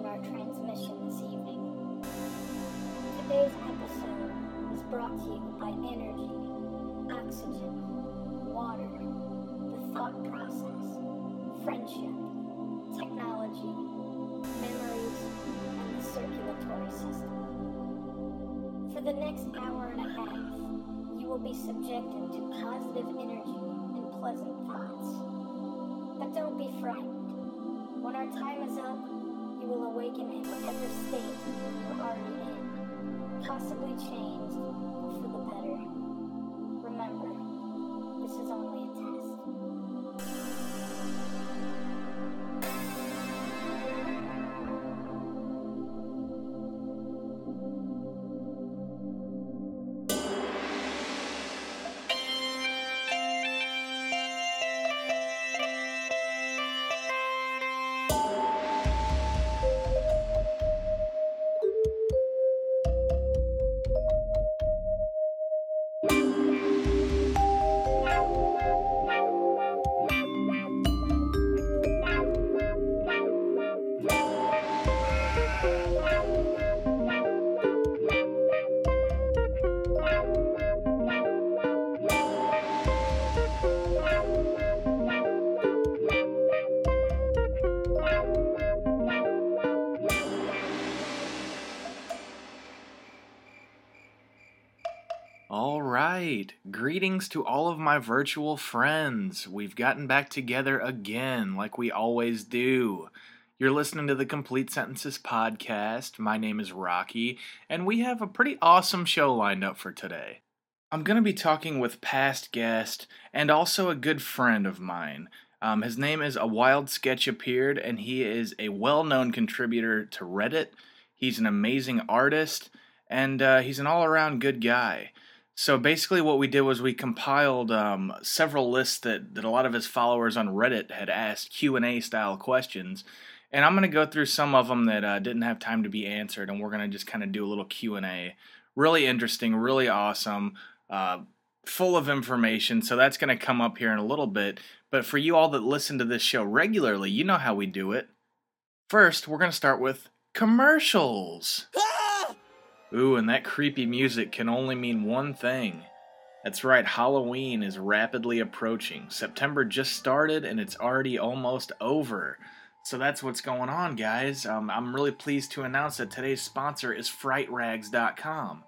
beginning our transmission this evening. Today's episode is brought to you by energy, oxygen, water, the thought process, friendship, technology, memories, and the circulatory system. For the next hour and a half, you will be subjected to positive energy and pleasant thoughts. But don't be frightened. When our time is up, will awaken in whatever state you were already in, possibly changed right. Greetings to all of my virtual friends. We've gotten back together again, like we always do. You're listening to the Complete Sentences podcast. My name is Rocky, and we have a pretty awesome show lined up for today. I'm going to be talking with past guest and also a good friend of mine. Um, his name is A Wild Sketch Appeared, and he is a well known contributor to Reddit. He's an amazing artist, and uh, he's an all around good guy. So basically, what we did was we compiled um, several lists that, that a lot of his followers on Reddit had asked Q and A style questions, and I'm going to go through some of them that uh, didn't have time to be answered, and we're going to just kind of do a little Q and A. Really interesting, really awesome, uh, full of information. So that's going to come up here in a little bit. But for you all that listen to this show regularly, you know how we do it. First, we're going to start with commercials. Ooh, and that creepy music can only mean one thing. That's right, Halloween is rapidly approaching. September just started and it's already almost over. So that's what's going on, guys. Um, I'm really pleased to announce that today's sponsor is FrightRags.com.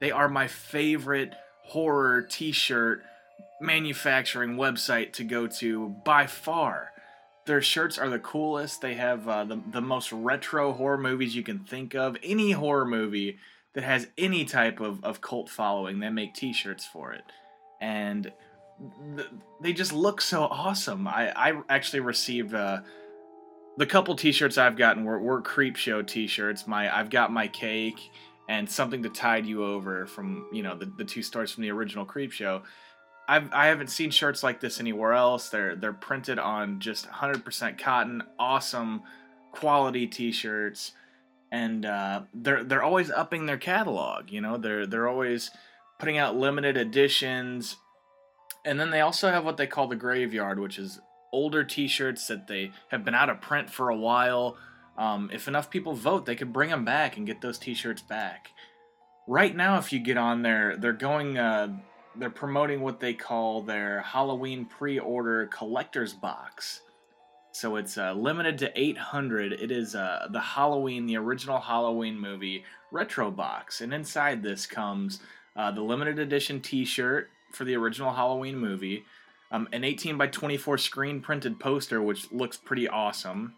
They are my favorite horror t shirt manufacturing website to go to by far. Their shirts are the coolest. They have uh, the, the most retro horror movies you can think of. Any horror movie that has any type of, of cult following, they make t shirts for it. And th- they just look so awesome. I, I actually received uh, the couple t shirts I've gotten were, were Creepshow t shirts. My I've got my cake and something to tide you over from you know the, the two stars from the original Creepshow. I've I haven't seen shirts like this anywhere else. They're they're printed on just 100% cotton, awesome quality t-shirts, and uh, they're they're always upping their catalog. You know, they're they're always putting out limited editions, and then they also have what they call the graveyard, which is older t-shirts that they have been out of print for a while. Um, if enough people vote, they could bring them back and get those t-shirts back. Right now, if you get on there, they're going. Uh, they're promoting what they call their Halloween pre-order collector's box. So it's uh, limited to 800. It is uh, the Halloween, the original Halloween movie retro box, and inside this comes uh, the limited edition T-shirt for the original Halloween movie, um, an 18 by 24 screen printed poster, which looks pretty awesome,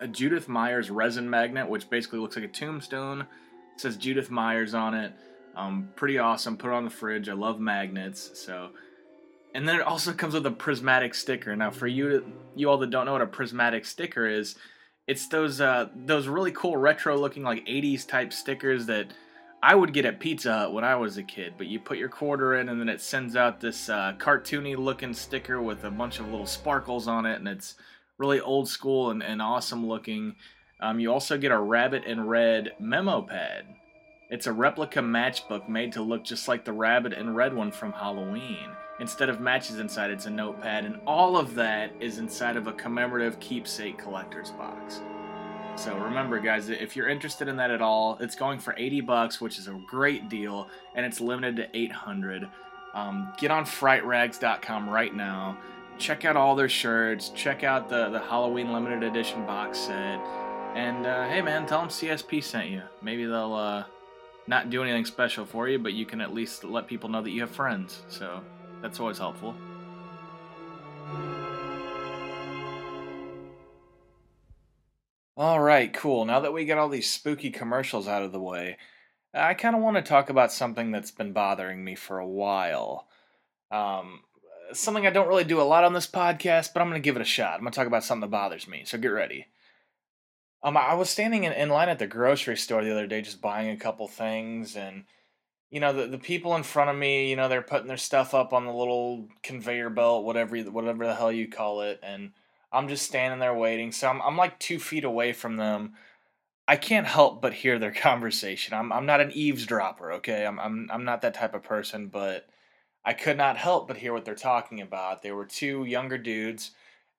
a Judith Myers resin magnet, which basically looks like a tombstone, it says Judith Myers on it. Um, pretty awesome. Put it on the fridge. I love magnets. So, and then it also comes with a prismatic sticker. Now, for you, you all that don't know what a prismatic sticker is, it's those uh, those really cool retro looking like '80s type stickers that I would get at Pizza Hut when I was a kid. But you put your quarter in, and then it sends out this uh, cartoony looking sticker with a bunch of little sparkles on it, and it's really old school and, and awesome looking. Um, you also get a Rabbit in Red memo pad. It's a replica matchbook made to look just like the Rabbit in Red one from Halloween. Instead of matches inside, it's a notepad, and all of that is inside of a commemorative keepsake collector's box. So remember, guys, if you're interested in that at all, it's going for 80 bucks, which is a great deal, and it's limited to 800. Um, get on frightrags.com right now. Check out all their shirts. Check out the, the Halloween limited edition box set. And uh, hey, man, tell them CSP sent you. Maybe they'll uh, not do anything special for you, but you can at least let people know that you have friends. So that's always helpful. All right, cool. Now that we got all these spooky commercials out of the way, I kind of want to talk about something that's been bothering me for a while. Um, something I don't really do a lot on this podcast, but I'm going to give it a shot. I'm going to talk about something that bothers me, so get ready. Um, I was standing in, in line at the grocery store the other day just buying a couple things, and, you know, the, the people in front of me, you know, they're putting their stuff up on the little conveyor belt, whatever, whatever the hell you call it, and I'm just standing there waiting. So I'm, I'm like two feet away from them. I can't help but hear their conversation. I'm, I'm not an eavesdropper, okay? I'm, I'm, I'm not that type of person, but I could not help but hear what they're talking about. They were two younger dudes,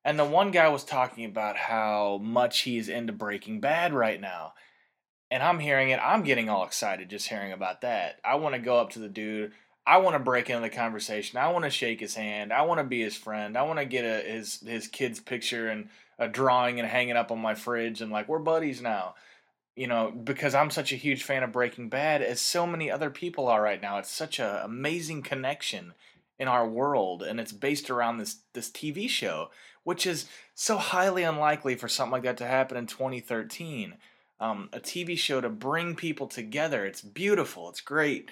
and the one guy was talking about how much he's into Breaking Bad right now. And I'm hearing it. I'm getting all excited just hearing about that. I want to go up to the dude. I want to break into the conversation. I want to shake his hand. I want to be his friend. I want to get a, his his kid's picture and a drawing and hang it up on my fridge and like we're buddies now. You know, because I'm such a huge fan of Breaking Bad, as so many other people are right now. It's such an amazing connection in our world, and it's based around this this TV show, which is so highly unlikely for something like that to happen in 2013. Um, a TV show to bring people together. It's beautiful. It's great.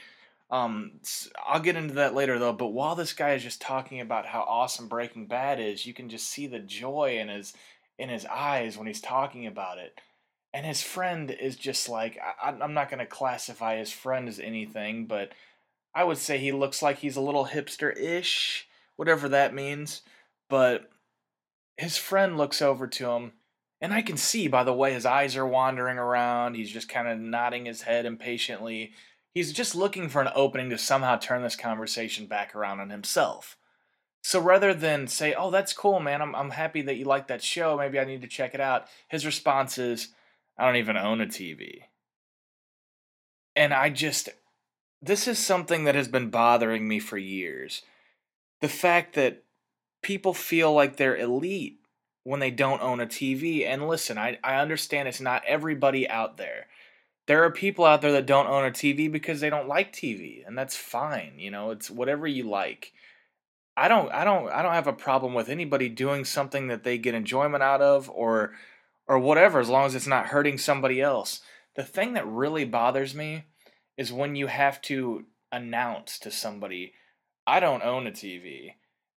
Um, I'll get into that later though. But while this guy is just talking about how awesome Breaking Bad is, you can just see the joy in his in his eyes when he's talking about it. And his friend is just like I, I'm not going to classify his friend as anything, but I would say he looks like he's a little hipster-ish, whatever that means. But his friend looks over to him, and I can see by the way his eyes are wandering around. He's just kind of nodding his head impatiently He's just looking for an opening to somehow turn this conversation back around on himself. So rather than say, "Oh, that's cool, man. I'm I'm happy that you like that show. Maybe I need to check it out." His response is, "I don't even own a TV." And I just this is something that has been bothering me for years. The fact that people feel like they're elite when they don't own a TV. And listen, I, I understand it's not everybody out there there are people out there that don't own a TV because they don't like TV, and that's fine. You know, it's whatever you like. I don't I don't I don't have a problem with anybody doing something that they get enjoyment out of or or whatever as long as it's not hurting somebody else. The thing that really bothers me is when you have to announce to somebody, I don't own a TV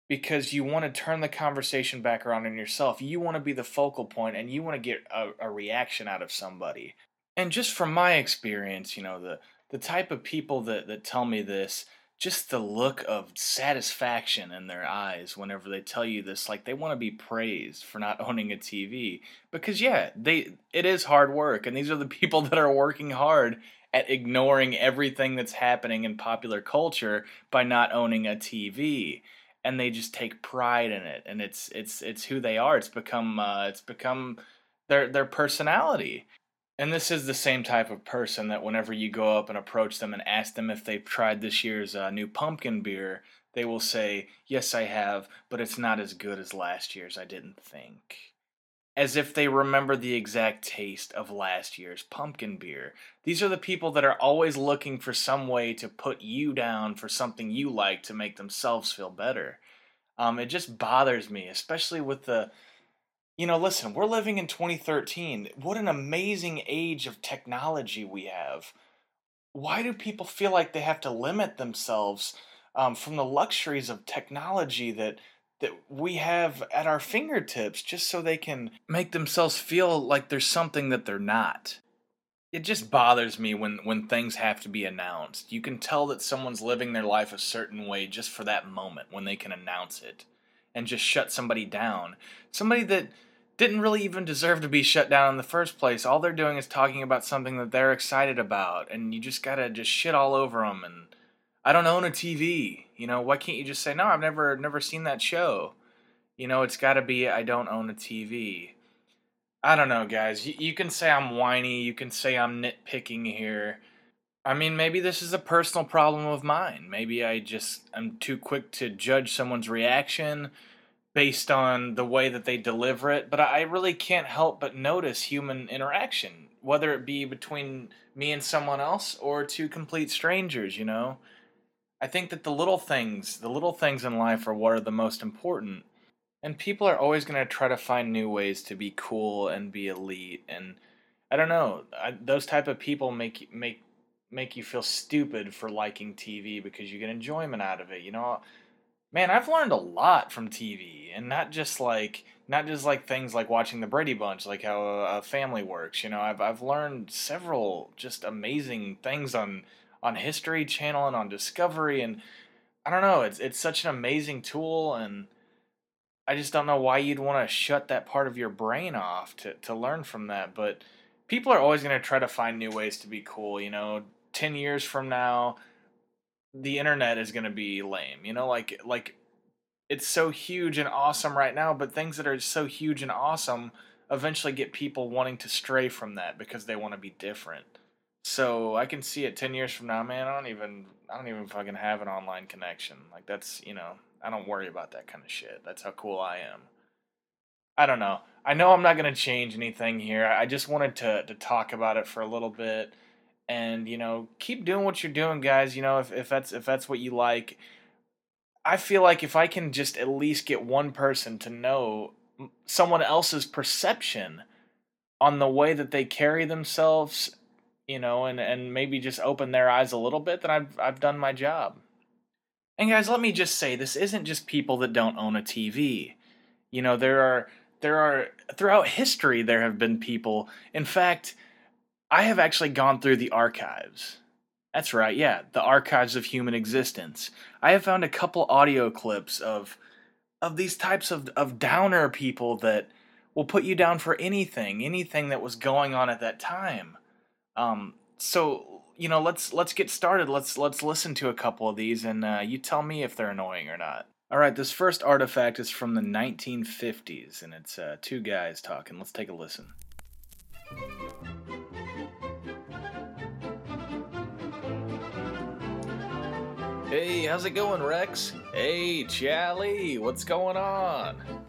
because you want to turn the conversation back around on yourself. You want to be the focal point and you want to get a, a reaction out of somebody and just from my experience, you know, the the type of people that that tell me this, just the look of satisfaction in their eyes whenever they tell you this, like they want to be praised for not owning a TV. Because yeah, they it is hard work, and these are the people that are working hard at ignoring everything that's happening in popular culture by not owning a TV and they just take pride in it and it's it's it's who they are it's become uh, it's become their their personality and this is the same type of person that whenever you go up and approach them and ask them if they've tried this year's uh, new pumpkin beer, they will say, Yes, I have, but it's not as good as last year's, I didn't think. As if they remember the exact taste of last year's pumpkin beer. These are the people that are always looking for some way to put you down for something you like to make themselves feel better. Um, it just bothers me, especially with the you know, listen, we're living in 2013. What an amazing age of technology we have. Why do people feel like they have to limit themselves um, from the luxuries of technology that that we have at our fingertips just so they can make themselves feel like there's something that they're not? It just bothers me when when things have to be announced. You can tell that someone's living their life a certain way just for that moment when they can announce it and just shut somebody down. Somebody that didn't really even deserve to be shut down in the first place. All they're doing is talking about something that they're excited about, and you just gotta just shit all over them. And I don't own a TV. You know, why can't you just say no? I've never never seen that show. You know, it's got to be I don't own a TV. I don't know, guys. You, you can say I'm whiny. You can say I'm nitpicking here. I mean, maybe this is a personal problem of mine. Maybe I just I'm too quick to judge someone's reaction based on the way that they deliver it. But I really can't help but notice human interaction, whether it be between me and someone else or two complete strangers, you know? I think that the little things, the little things in life are what are the most important. And people are always going to try to find new ways to be cool and be elite and I don't know, I, those type of people make make make you feel stupid for liking TV because you get enjoyment out of it. You know, man, I've learned a lot from TV, and not just like not just like things like watching the Brady Bunch, like how a, family works. You know, I've I've learned several just amazing things on on History Channel and on Discovery, and I don't know, it's it's such an amazing tool, and I just don't know why you'd want to shut that part of your brain off to to learn from that, but people are always going to try to find new ways to be cool you know? 10 years from now the internet is going to be lame you know? Like like it's so huge and awesome right now but things that are so huge and awesome eventually get people wanting to stray from that because they want to be different so i can see it 10 years from now man i don't even i don't even fucking have an online connection. Like that's you know i don't worry about that kind of shit. That's how cool i am. I don't know. I know i'm not to change anything here. I just wanted to to talk about it for a little bit and you know keep doing what you're doing guys you know if, if that's if that's what you like. I feel like if i can just at least get one person to know someone else's perception on the way that they carry themselves you know and and maybe just open their eyes a little bit then i've i've done my job and guys let me just say this isn't just people that don't own a tv you know there are there are throughout history there have been people in fact I have actually gone through the archives. That's right, yeah, the archives of human existence. I have found a couple audio clips of of these types of, of downer people that will put you down for anything, anything that was going on at that time. Um, so you know, let's let's get started. Let's let's listen to a couple of these, and uh, you tell me if they're annoying or not. All right, this first artifact is from the 1950s, and it's uh, two guys talking. Let's take a listen. Hey, how's it going, Rex? Hey, Charlie, what's going on?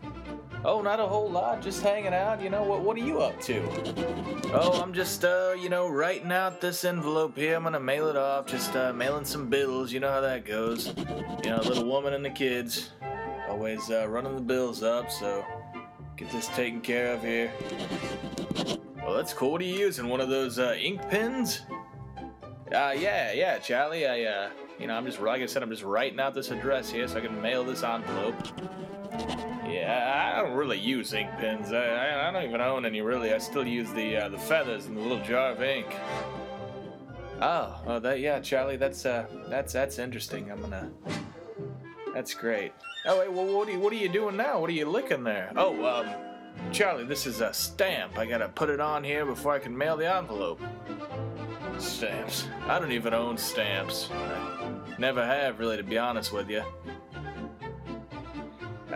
Oh, not a whole lot, just hanging out. You know, what what are you up to? Oh, I'm just uh, you know, writing out this envelope here. I'm gonna mail it off, just uh mailing some bills, you know how that goes. You know, little woman and the kids. Always uh running the bills up, so get this taken care of here. Well, that's cool. What are you using? One of those uh, ink pens? Uh, yeah, yeah, Charlie. I, uh, you know, I'm just, like I said, I'm just writing out this address here so I can mail this envelope. Yeah, I don't really use ink pens. I, I, I don't even own any, really. I still use the, uh, the feathers in the little jar of ink. Oh, well, that, yeah, Charlie, that's, uh, that's, that's interesting. I'm gonna, that's great. Oh, wait, well, what are you, what are you doing now? What are you licking there? Oh, um, Charlie, this is a stamp. I gotta put it on here before I can mail the envelope. Stamps. I don't even own stamps. I never have, really, to be honest with you.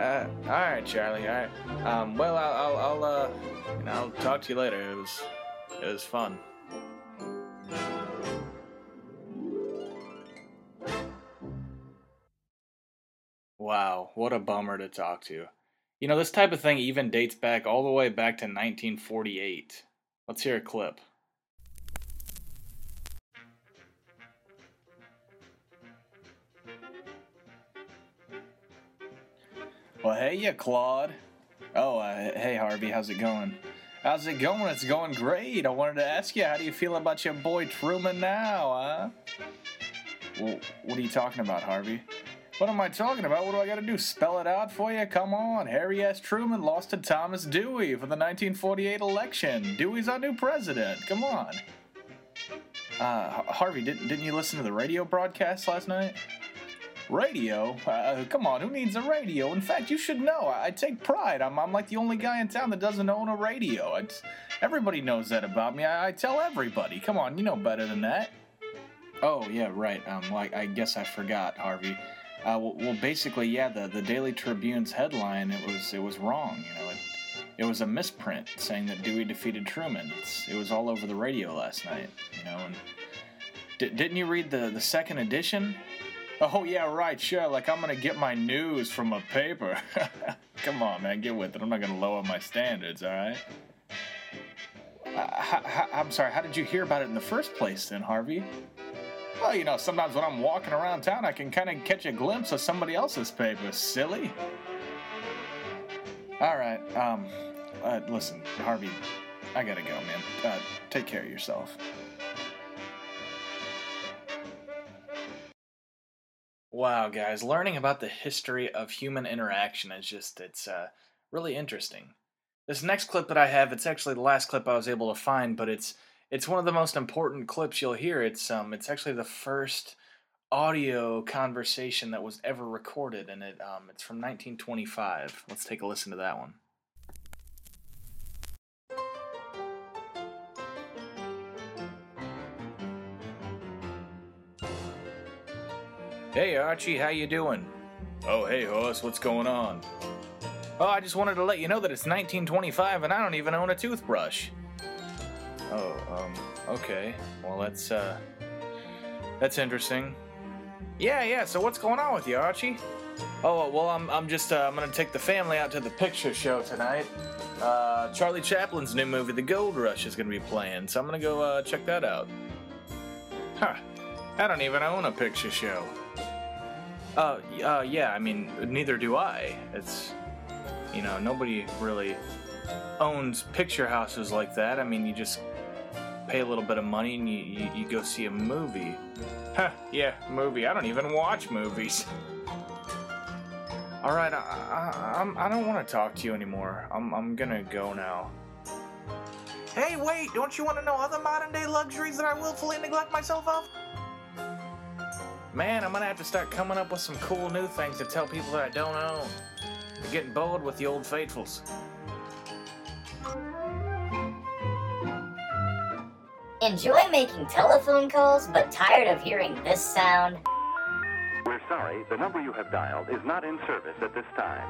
Uh, all right, Charlie. All right. Um, well, I'll, I'll, I'll, uh, you know, I'll talk to you later. It was, it was fun. Wow, what a bummer to talk to. You know, this type of thing even dates back all the way back to 1948. Let's hear a clip. Well, hey, you Claude. Oh, uh, hey, Harvey, how's it going? How's it going? It's going great. I wanted to ask you, how do you feel about your boy Truman now, huh? Well, what are you talking about, Harvey? What am I talking about? What do I gotta do? Spell it out for you? Come on. Harry S. Truman lost to Thomas Dewey for the 1948 election. Dewey's our new president. Come on. Uh, Harvey, didn't, didn't you listen to the radio broadcast last night? Radio? Uh, come on, who needs a radio? In fact, you should know. I, I take pride. I'm, I'm like the only guy in town that doesn't own a radio. It's, everybody knows that about me. I, I tell everybody. Come on, you know better than that. Oh, yeah, right. Um, I guess I forgot, Harvey. Uh, well, well, basically, yeah, the, the Daily Tribune's headline it was it was wrong. You know, it, it was a misprint saying that Dewey defeated Truman. It's, it was all over the radio last night, you know. And d- didn't you read the the second edition? Oh yeah, right, sure. Like I'm gonna get my news from a paper. Come on, man, get with it. I'm not gonna lower my standards, all right? Uh, I'm sorry. How did you hear about it in the first place, then, Harvey? Well, you know, sometimes when I'm walking around town, I can kind of catch a glimpse of somebody else's paper. Silly. All right. Um. Uh, listen, Harvey. I gotta go, man. Uh, take care of yourself. Wow, guys, learning about the history of human interaction is just, it's uh, really interesting. This next clip that I have, it's actually the last clip I was able to find, but it's it's one of the most important clips you'll hear. It's um it's actually the first audio conversation that was ever recorded and it um it's from 1925. Let's take a listen to that one. Hey Archie, how you doing? Oh, hey horse, what's going on? Oh, I just wanted to let you know that it's 1925 and I don't even own a toothbrush. Oh, um, okay. Well, that's, uh, that's interesting. Yeah, yeah, so what's going on with you, Archie? Oh, well, I'm, I'm just, uh, I'm gonna take the family out to the picture show tonight. Uh, Charlie Chaplin's new movie, The Gold Rush, is gonna be playing, so I'm gonna go, uh, check that out. Huh. I don't even own a picture show. Uh, uh, yeah, I mean, neither do I. It's, you know, nobody really owns picture houses like that. I mean, you just pay a little bit of money and you, you, you go see a movie. Huh, yeah, movie. I don't even watch movies. All right, I, I, I'm, I don't want to talk to you anymore. I'm, I'm gonna go now. Hey, wait! Don't you want to know other modern day luxuries that I willfully neglect myself of? Man, I'm gonna have to start coming up with some cool new things to tell people that I don't own. I'm getting bored with the old faithfuls. Enjoy making telephone calls, but tired of hearing this sound? We're sorry, the number you have dialed is not in service at this time.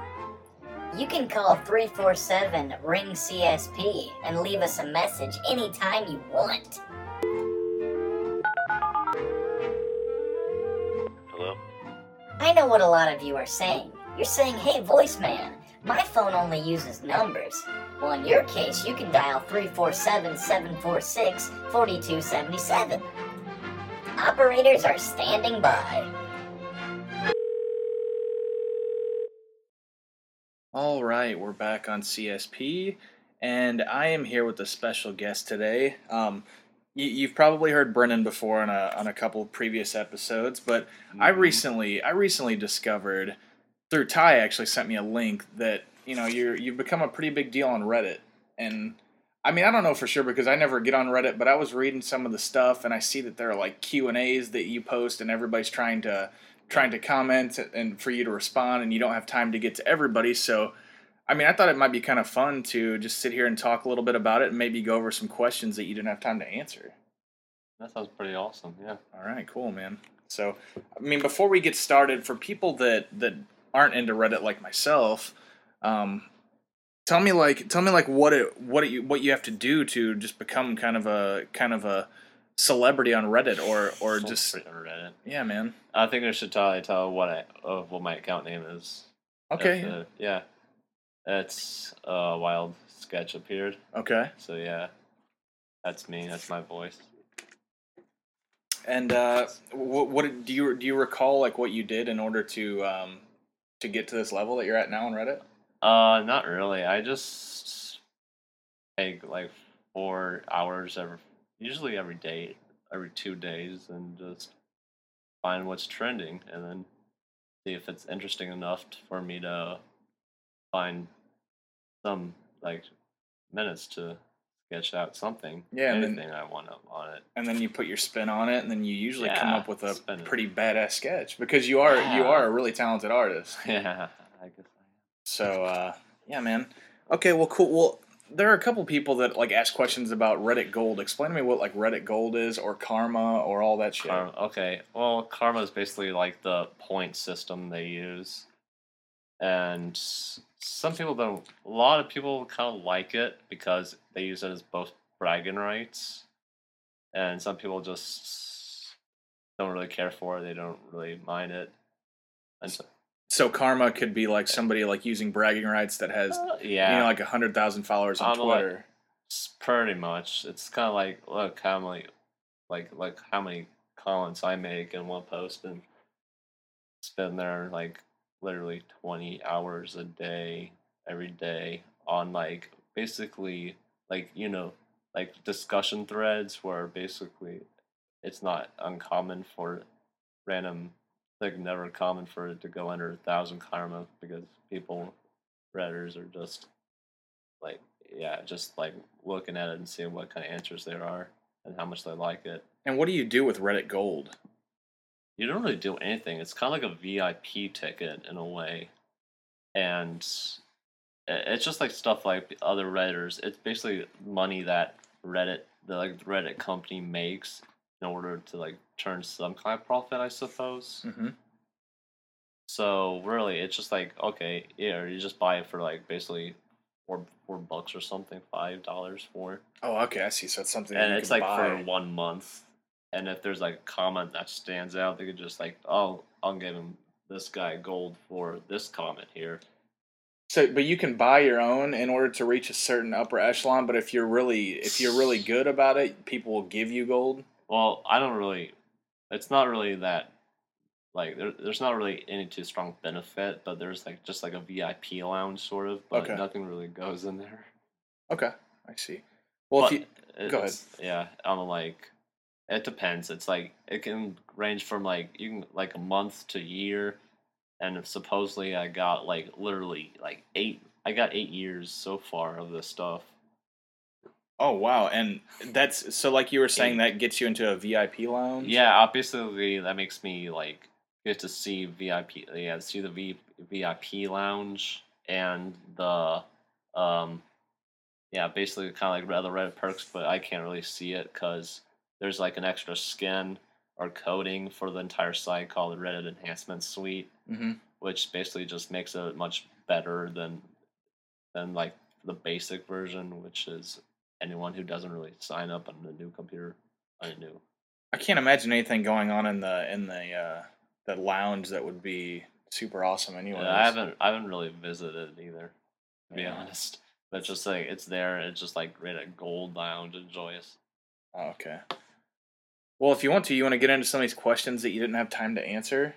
You can call 347 Ring CSP and leave us a message anytime you want. I know what a lot of you are saying. You're saying, hey, voice man, my phone only uses numbers. Well, in your case, you can dial 347 746 4277. Operators are standing by. All right, we're back on CSP, and I am here with a special guest today. Um, you, you've probably heard Brennan before on a on a couple previous episodes, but I mm-hmm. recently I recently discovered through Ty actually sent me a link that you know you're you've become a pretty big deal on Reddit, and I mean I don't know for sure because I never get on Reddit, but I was reading some of the stuff and I see that there are like Q and A's that you post, and everybody's trying to trying to comment and for you to respond, and you don't have time to get to everybody. So, I mean, I thought it might be kind of fun to just sit here and talk a little bit about it, and maybe go over some questions that you didn't have time to answer. That sounds pretty awesome. Yeah. All right, cool, man. So, I mean, before we get started, for people that that aren't into Reddit like myself, um, tell me like tell me like what it what it, what you have to do to just become kind of a kind of a celebrity on Reddit or or Sounds just Reddit. yeah, man. I think I should tell tell what I uh, what my account name is. Okay, If, uh, yeah. It's a wild sketch appeared. okay. So yeah. That's me. That's my voice. And uh, what, what do you do? You recall like what you did in order to um, to get to this level that you're at now on Reddit? Uh, not really. I just take like four hours every, usually every day, every two days, and just find what's trending, and then see if it's interesting enough for me to find some like minutes to sketch out something. Yeah, and then- anything I want on it. and then you put your spin on it, and then you usually come up with a spin it. pretty badass sketch because you are you are a really talented artist. yeah, I guess. So uh, yeah, man. Okay, well, cool. Well, there are a couple people that like ask questions about Reddit Gold. Explain to me what like Reddit Gold is, or Karma, or all that shit. Karma, okay, well, Karma is basically like the point system they use, and some people don't. A lot of people kind of like it because they use it as both bragging rights, and some people just don't really care for it. They don't really mind it. And so, So karma could be like somebody like using bragging rights that has uh, yeah, you know like a hundred thousand followers on I'm Twitter. s- pretty much. It's kind of like look how many, like like how many comments I make in one post and spend there like literally twenty hours a day every day on like basically like you know like discussion threads where basically it's not uncommon for random like never common for it to go under a thousand karma because people redders are just like yeah just like looking at it and seeing what kind of answers there are and how much they like it And what do you do with Reddit Gold? You don't really do anything. It's kind of like a VIP ticket in a way, and it's just like stuff like other redditors. It's basically money that Reddit, the like the Reddit company makes in order to like turn some kind of profit, I suppose. Mm-hmm. So really, it's just like okay, yeah, you just buy it for like basically four four bucks or something, five dollars for. Oh, okay, I see. So it's something that and you it's can like buy. for one month. And if there's like a comment that stands out, they could just like, oh, I'll give him this guy gold for this comment here. So, but you can buy your own in order to reach a certain upper echelon. But if you're really, if you're really good about it, people will give you gold. Well, I don't really. It's not really that. Like there, there's not really any too strong benefit, but there's like just like a VIP lounge sort of, but Okay. nothing really goes in there. Okay, I see. Well, But if you, go ahead. Yeah, I'm like, it depends. It's like it can range from like you can like a month to year, and supposedly I got like literally like eight. I got eight years so far of this stuff. oh wow, and that's so like you were saying that gets you into a VIP lounge. Yeah, obviously that makes me like get to see VIP. Yeah, see the v, VIP lounge and the um, yeah, basically kind of like other Reddit perks, but I can't really see it because there's like an extra skin or coding for the entire site called the Reddit Enhancement Suite, hmm which basically just makes it much better than than like the basic version, which is anyone who doesn't really sign up on a new computer on a new I can't imagine anything going on in the in the uh, the lounge that would be super awesome. Anyway, Yeah, I haven't I haven't really visited either, to be Yeah. honest. But it's just like it's there. It's just like right at Gold Lounge and joyous. Oh, okay. Well, if you want to, you want to get into some of these questions that you didn't have time to answer.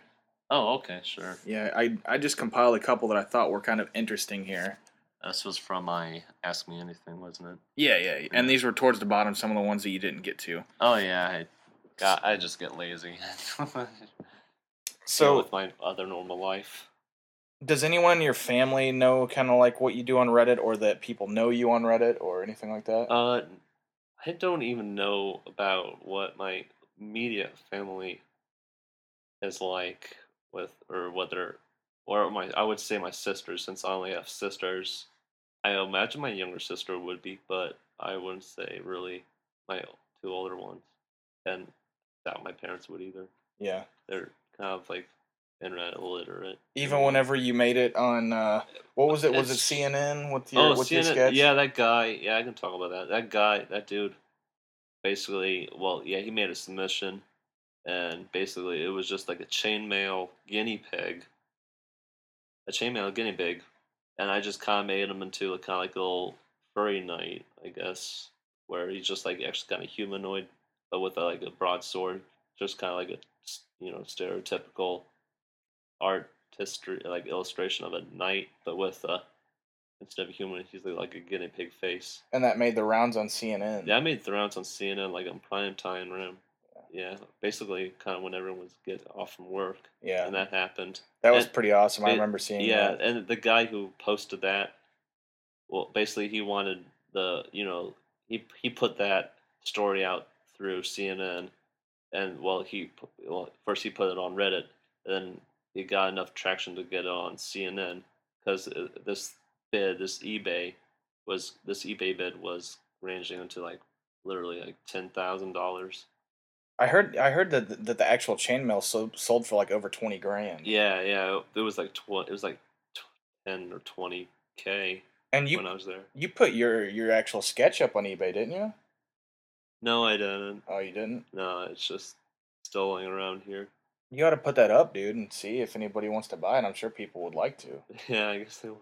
Oh, okay, sure. Yeah, I I just compiled a couple that I thought were kind of interesting here. This was from my Ask Me Anything, wasn't it? Yeah, yeah, and these were towards the bottom. Some of the ones that you didn't get to. Oh yeah, I got I just get lazy. So- with my other normal life. Does anyone in your family know kind of like what you do on Reddit, or that people know you on Reddit, or anything like that? Uh, I don't even know about what my immediate family is like with, or whether, or my, I would say my sisters, since I only have sisters. I imagine my younger sister would be, but I wouldn't say really my two older ones, and doubt my parents would either. yeah. They're kind of like internet illiterate. Even whenever you made it on, uh, what was it? Was it CNN with your oh, with your sketch? yeah, that guy. Yeah, I can talk about that. That guy, that dude, basically, well, yeah, he made a submission, and basically, it was just like a chainmail guinea pig, a chainmail guinea pig, and I just kind of made him into a kind of like a little furry knight, I guess, where he's just like actually kind of humanoid, but with a, like a broadsword, just kind of like a you know stereotypical art history like illustration of a knight, but with a instead of a human, he's like a guinea pig face. And that made the rounds on CNN. Yeah, I made the rounds on CNN like on prime time rim. Yeah, basically, kind of when everyone was get off from work, Yeah, and that happened. that was and pretty awesome. I remember seeing Yeah, that. and the guy who posted that, well, basically he wanted the you know he he put that story out through CNN, and well he well first he put it on Reddit, then he got enough traction to get it on CNN because uh, this bid this eBay was this eBay bid was ranging into like literally like ten thousand dollars. I heard I heard that that the actual chainmail sold sold for like over twenty grand. Yeah, yeah. It was like tw- It was like ten or twenty k And you when I was there. you put your your actual sketch up on eBay, didn't you? No, I didn't. Oh, you didn't. No, it's just still laying around here. You got to put that up, dude, and see if anybody wants to buy it. I'm sure people would like to. Yeah, I guess they would.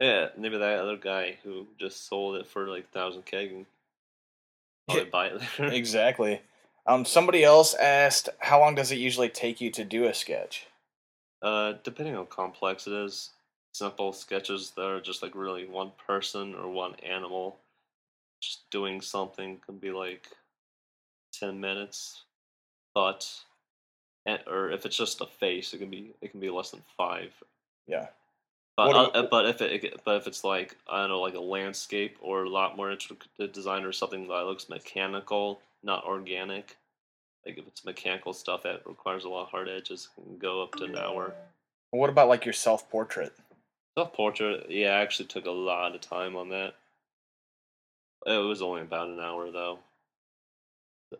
Yeah, maybe that other guy who just sold it for like thousand k and probably buy it later. Exactly. Um, somebody else asked, how long does it usually take you to do a sketch? Uh, depending on how complex it is, simple sketches that are just like really one person or one animal just doing something can be like 10 minutes. But, and, or if it's just a face, it can be it can be less than five. Yeah. But uh, but if it but if it's like I don't know like a landscape or a lot more intricate design or something that looks mechanical, not organic. Like if it's mechanical stuff that requires a lot of hard edges, can go up to an hour. What about like your self portrait? Self portrait, yeah, I actually took a lot of time on that. It was only about an hour though.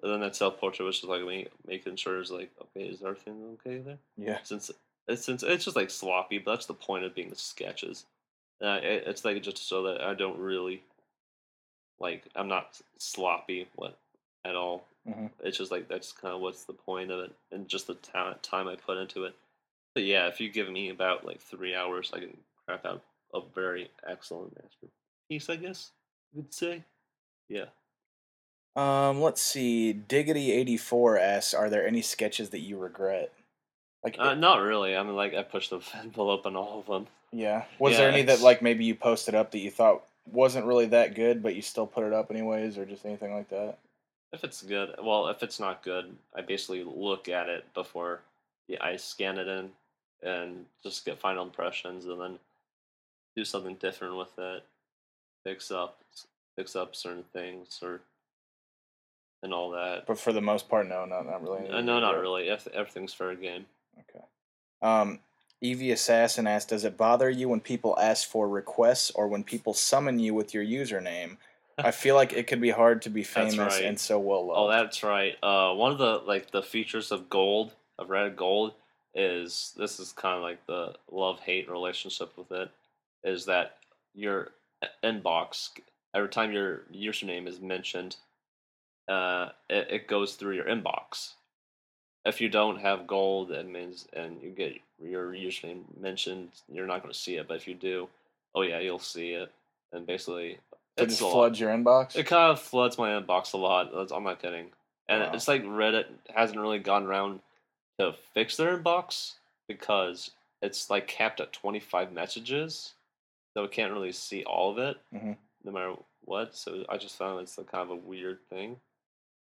And then that self portrait was just like me making sure it's like, okay, is everything okay there? Yeah. Since it's since it's just like sloppy, but that's the point of being the sketches. Uh, it, it's like just so that I don't really like I'm not sloppy what at all. Mhm. It's just like that's kind of what's the point of it, and just the ta- time I put into it. But yeah, if you give me about like three hours, I can craft out a very excellent masterpiece. I guess you could say. Yeah. Um, let's see. Diggity84 asks, are there any sketches that you regret? Like, Uh, not really. I mean, like I pushed the envelope on all of them. yeah. Was yeah, there any that like maybe you posted up that you thought wasn't really that good, but you still put it up anyways, or just anything like that? If it's good, well, if it's not good, I basically look at it before yeah, I scan it in and just get final impressions, and then do something different with it. Fix up, fix up certain things, or and all that. But for the most part, no, not not really. Uh, no, not really. Ev- Everything's fair game. Okay. Um, Evie Assassin asked, "Does it bother you when people ask for requests or when people summon you with your username? I feel like it could be hard to be famous right. and so well loved." Oh, that's right. Uh, one of the like the features of gold of red Gold is this is kind of like the love hate relationship with it is that your inbox every time your username is mentioned, uh, it, it goes through your inbox. If you don't have gold, it means and you get your username mentioned, you're not going to see it. But if you do, oh yeah, you'll see it. And basically, it just floods your inbox. It kind of floods my inbox a lot. that's- I'm not kidding. And Wow. it's like Reddit hasn't really gone around to fix their inbox because it's like capped at 25 messages, so it can't really see all of it, Mhm. no matter what. So I just found it's a kind of a weird thing.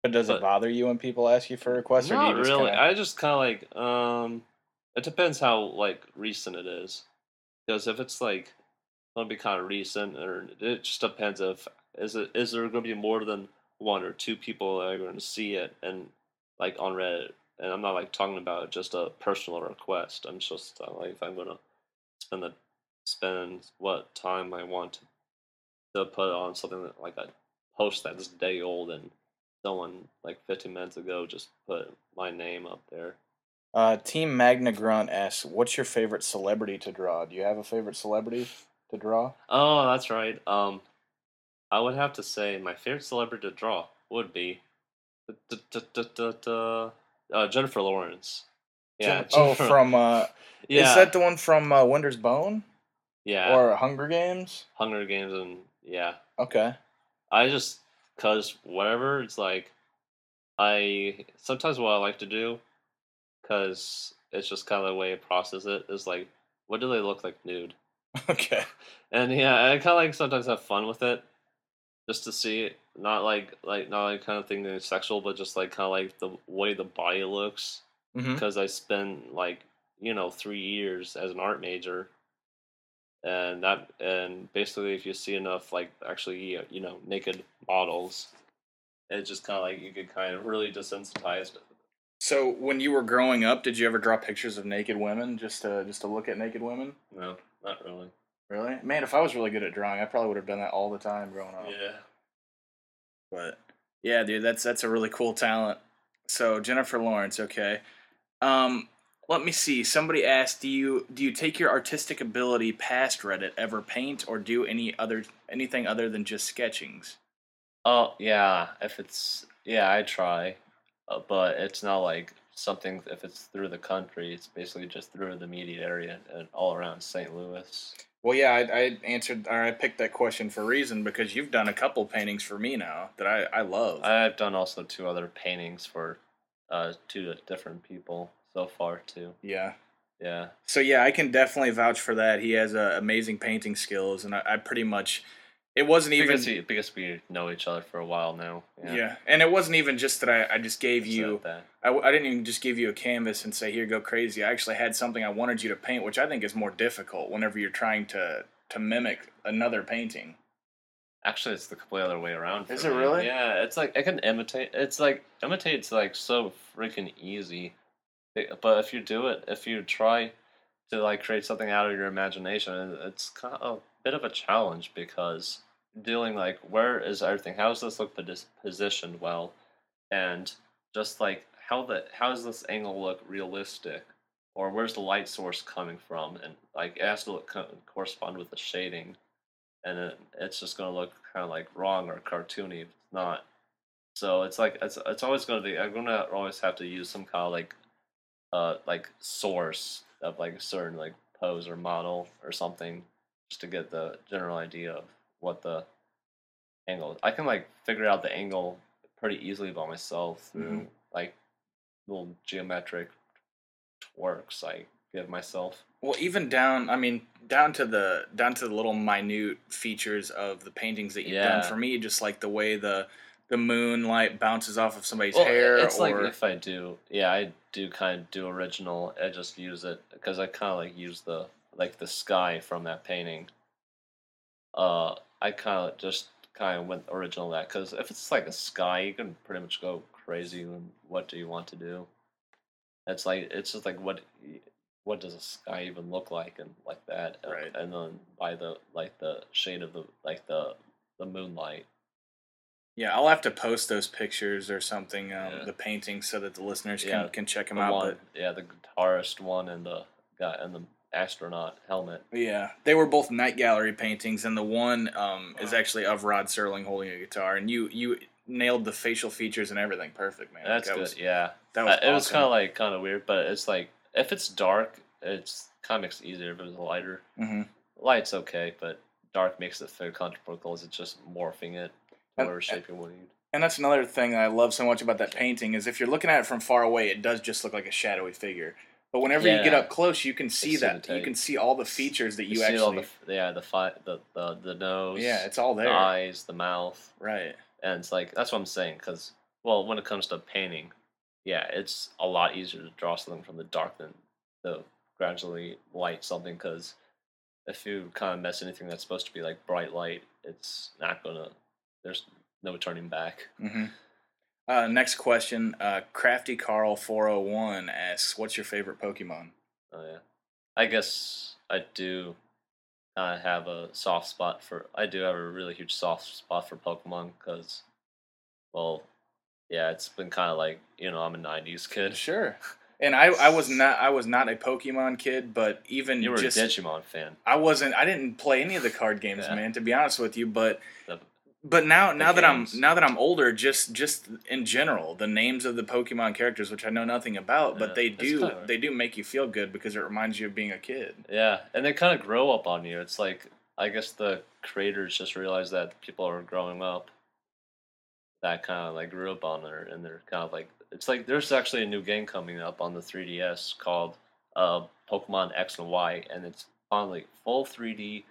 But does it bother you when people ask you for requests, or do Not you just really. kinda- I just kind of like um, it depends how like recent it is. Because if it's like gonna be kind of recent, or it just depends if is it is there gonna be more than one or two people that are going to see it and like on Reddit. And I'm not like talking about just a personal request. I'm just uh, like if I'm gonna spend the spend what time I want to put on something that like a post that's day old and someone like 15 minutes ago just put my name up there. Uh, Team Magna Grunt asks, "What's your favorite celebrity to draw? Do you have a favorite celebrity to draw?" Oh, that's right. Um, I would have to say my favorite celebrity to draw would be uh, Jennifer Lawrence. Yeah. Oh, from uh, yeah, is that the one from uh, Winter's Bone yeah, or Hunger Games? Hunger Games and yeah. Okay. I just cause whatever it's like, I sometimes what I like to do, cause it's just kind of the way I process it is like, what do they look like nude? Okay. And yeah, I kind of like sometimes have fun with it, just to see. Not like like not like kind of thing that's sexual, but just like kind of like the way the body looks. hmm Because I spent like you know three years as an art major, and that and basically if you see enough like actually you know naked models, it's just kind of like you get kind of really desensitized. So when you were growing up, did you ever draw pictures of naked women just to just to look at naked women? No, not really. Really? Man, if I was really good at drawing, I probably would have done that all the time growing up. Yeah. But yeah, dude, that's that's a really cool talent. So Jennifer Lawrence, okay. Um, Let me see. Somebody asked, "Do you do you take your artistic ability past Reddit, ever paint or do any other anything other than just sketchings?" Oh yeah, if it's yeah, I try, uh, but it's not like something. If it's through the country, it's basically just through the immediate area and all around St. Louis. Well, yeah, I, I answered or I picked that question for a reason because you've done a couple paintings for me now that I I love. I've done also two other paintings for uh, two different people so far too. yeah. Yeah, So yeah, I can definitely vouch for that. He has uh, amazing painting skills, and I, I pretty much. It wasn't even. because we, because we know each other for a while now. yeah. and it wasn't even just that I, I just gave So you. I, I, w- I didn't even just give you a canvas and say here go crazy. I actually had something I wanted you to paint, which I think is more difficult whenever you're trying to to mimic another painting. Actually, it's the complete other way around. for Is it me. really? Yeah, it's like I can imitate. It's like imitate's like so freaking easy, It- but if you do it, if you try to like create something out of your imagination, it's kind of a bit of a challenge because dealing like where is everything? How does this look posi- positioned well, and just like how the how does this angle look realistic, or where's the light source coming from, and like it has to look correspond with the shading and it, it's just gonna look kind of like wrong or cartoony if it's not. So it's like it's it's always gonna be. I'm gonna always have to use some kind of like, uh, like source of like a certain like pose or model or something, just to get the general idea of what the angle. I can like figure out the angle pretty easily by myself through Mhm. like little geometric works I give myself. Well, even down, I mean, down to the down to the little minute features of the paintings that you've done. For me, just like the way the the moonlight bounces off of somebody's Well, hair, It's or like if I do, yeah, I do kind of do original. I just use it because I kind of like use the like the sky from that painting. Uh, I kind of just kind of went original that because if it's like a sky, you can pretty much go crazy. And what do you want to do? It's like it's just like what what does a sky even look like and like that, and- Right. And then by the like the shade of the like the the moonlight. Yeah, I'll have to post those pictures or something, um, Yeah. the paintings, so that the listeners Yeah, can can check them The out. one, yeah, the guitarist one and the guy and the astronaut helmet. Yeah, they were both night gallery paintings, and the one um, is actually of Rod Serling holding a guitar, and you you nailed the facial features and everything perfect, man. That's that good. Was, yeah, that was Uh, it was kind of like kind of weird, but it's like if it's dark, it's kind of makes it easier. If it's was lighter, hmm light's okay, but dark makes it feel because it's just morphing it whatever shape you want to use. And that's another thing that I love so much about that painting is if you're looking at it from far away, it does just look like a shadowy figure. But whenever you get up close, you can see see that you can see all the features that you, see actually. all the yeah the fi- the the the nose, yeah, it's all there. the eyes, the mouth, Right. and it's like that's what I'm saying. Because well, when it comes to painting, yeah, it's a lot easier to draw something from the dark than to gradually light something. Because if you kind of mess anything that's supposed to be like bright light, it's not gonna. There's no turning back. hmm Uh, next question. Uh, Crafty Carl four hundred one asks, "What's your favorite Pokemon?" Oh yeah, I guess I do of have a soft spot for. I do have a really huge soft spot for Pokemon because, well, yeah, it's been kind of like you know I'm a '90s kid. Sure. And I, I was not I was not a Pokemon kid, but even You were just a Digimon fan. I wasn't I didn't play any of the card games, Yeah. man, to be honest with you, but The- but now now that I'm now that I'm older, just just in general, the names of the Pokemon characters, which I know nothing about, but they do kinda- they do make you feel good because it reminds you of being a kid. Yeah, and they kind of grow up on you. It's like I guess the creators just realized that people are growing up. That kind of like grew up on there, and they're kind of like it's like there's actually a new game coming up on the 3DS called uh, Pokemon X and Y, and it's on like full 3D,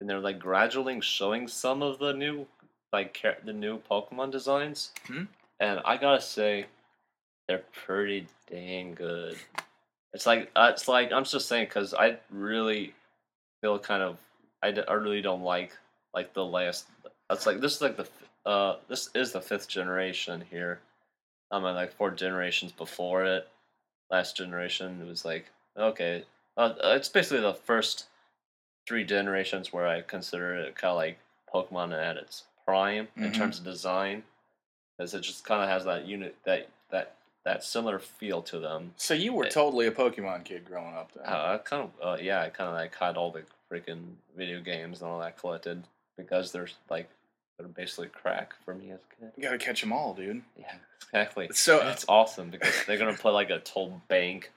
and they're like gradually showing some of the new like the new Pokemon designs, Hmm. and I gotta say, they're pretty dang good. It's like uh, it's like I'm just saying because I really feel kind of I, d- I really don't like like the last. It's like this is like the uh this is the fifth generation here. I mean like four generations before it. Last generation it was like okay, uh, it's basically the first three generations where I consider it kind of like Pokemon at its prime in Mhm. terms of design, as it just kind of has that unit that that that similar feel to them. So you were It- totally a Pokemon kid growing up then. Uh, I kind of uh, yeah, I kind of like had all the freaking video games and all that collected because they're like they're basically crack for me as a kid. you gotta catch them all, dude. Yeah, exactly. So- And it's awesome because they're gonna put like a total bank,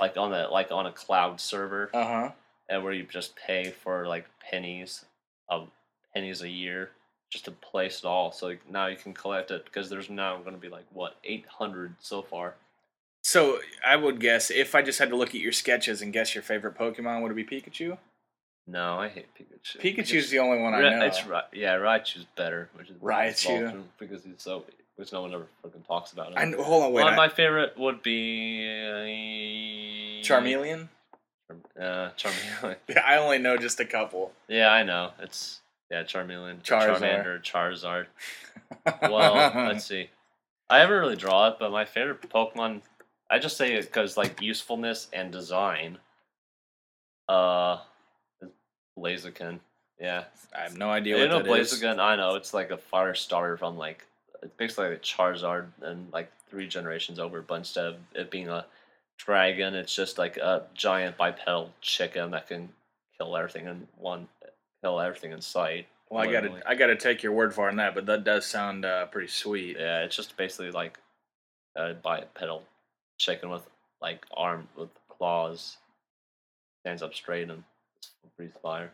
like on the like on a cloud server, Uh huh. and where you just pay for like pennies, of pennies a year just to place it all. So now you can collect it because there's now gonna be like what eight hundred so far. So I would guess if I just had to look at your sketches and guess your favorite Pokemon, would it be Pikachu? No, I hate Pikachu. Pikachu's the only one I know. It's Ra- yeah, Raichu's better, which is Raichu. Because he's so which no one ever fucking talks about him. I hold on, wait. One I- my favorite would be Charmeleon. Uh, Charmeleon. I only know just a couple. yeah, I know. It's yeah, Charmeleon, Charizard. Charmander, Charizard. Well, let's see. I haven't really draw it, but my favorite Pokemon, I just say it because like usefulness and design. Uh, Blaziken. Yeah, I have no idea you what know that is. Blaziken. I know it's like a fire starter from like it's basically like a Charizard and like three generations over, but instead of it being a dragon, it's just like a giant bipedal chicken that can kill everything in one, kill everything in sight. Well, I gotta. I gotta take your word for it on that, but that does sound uh, pretty sweet. Yeah, it's just basically like a bipedal chicken with like arm with claws, stands up straight and breathes fire.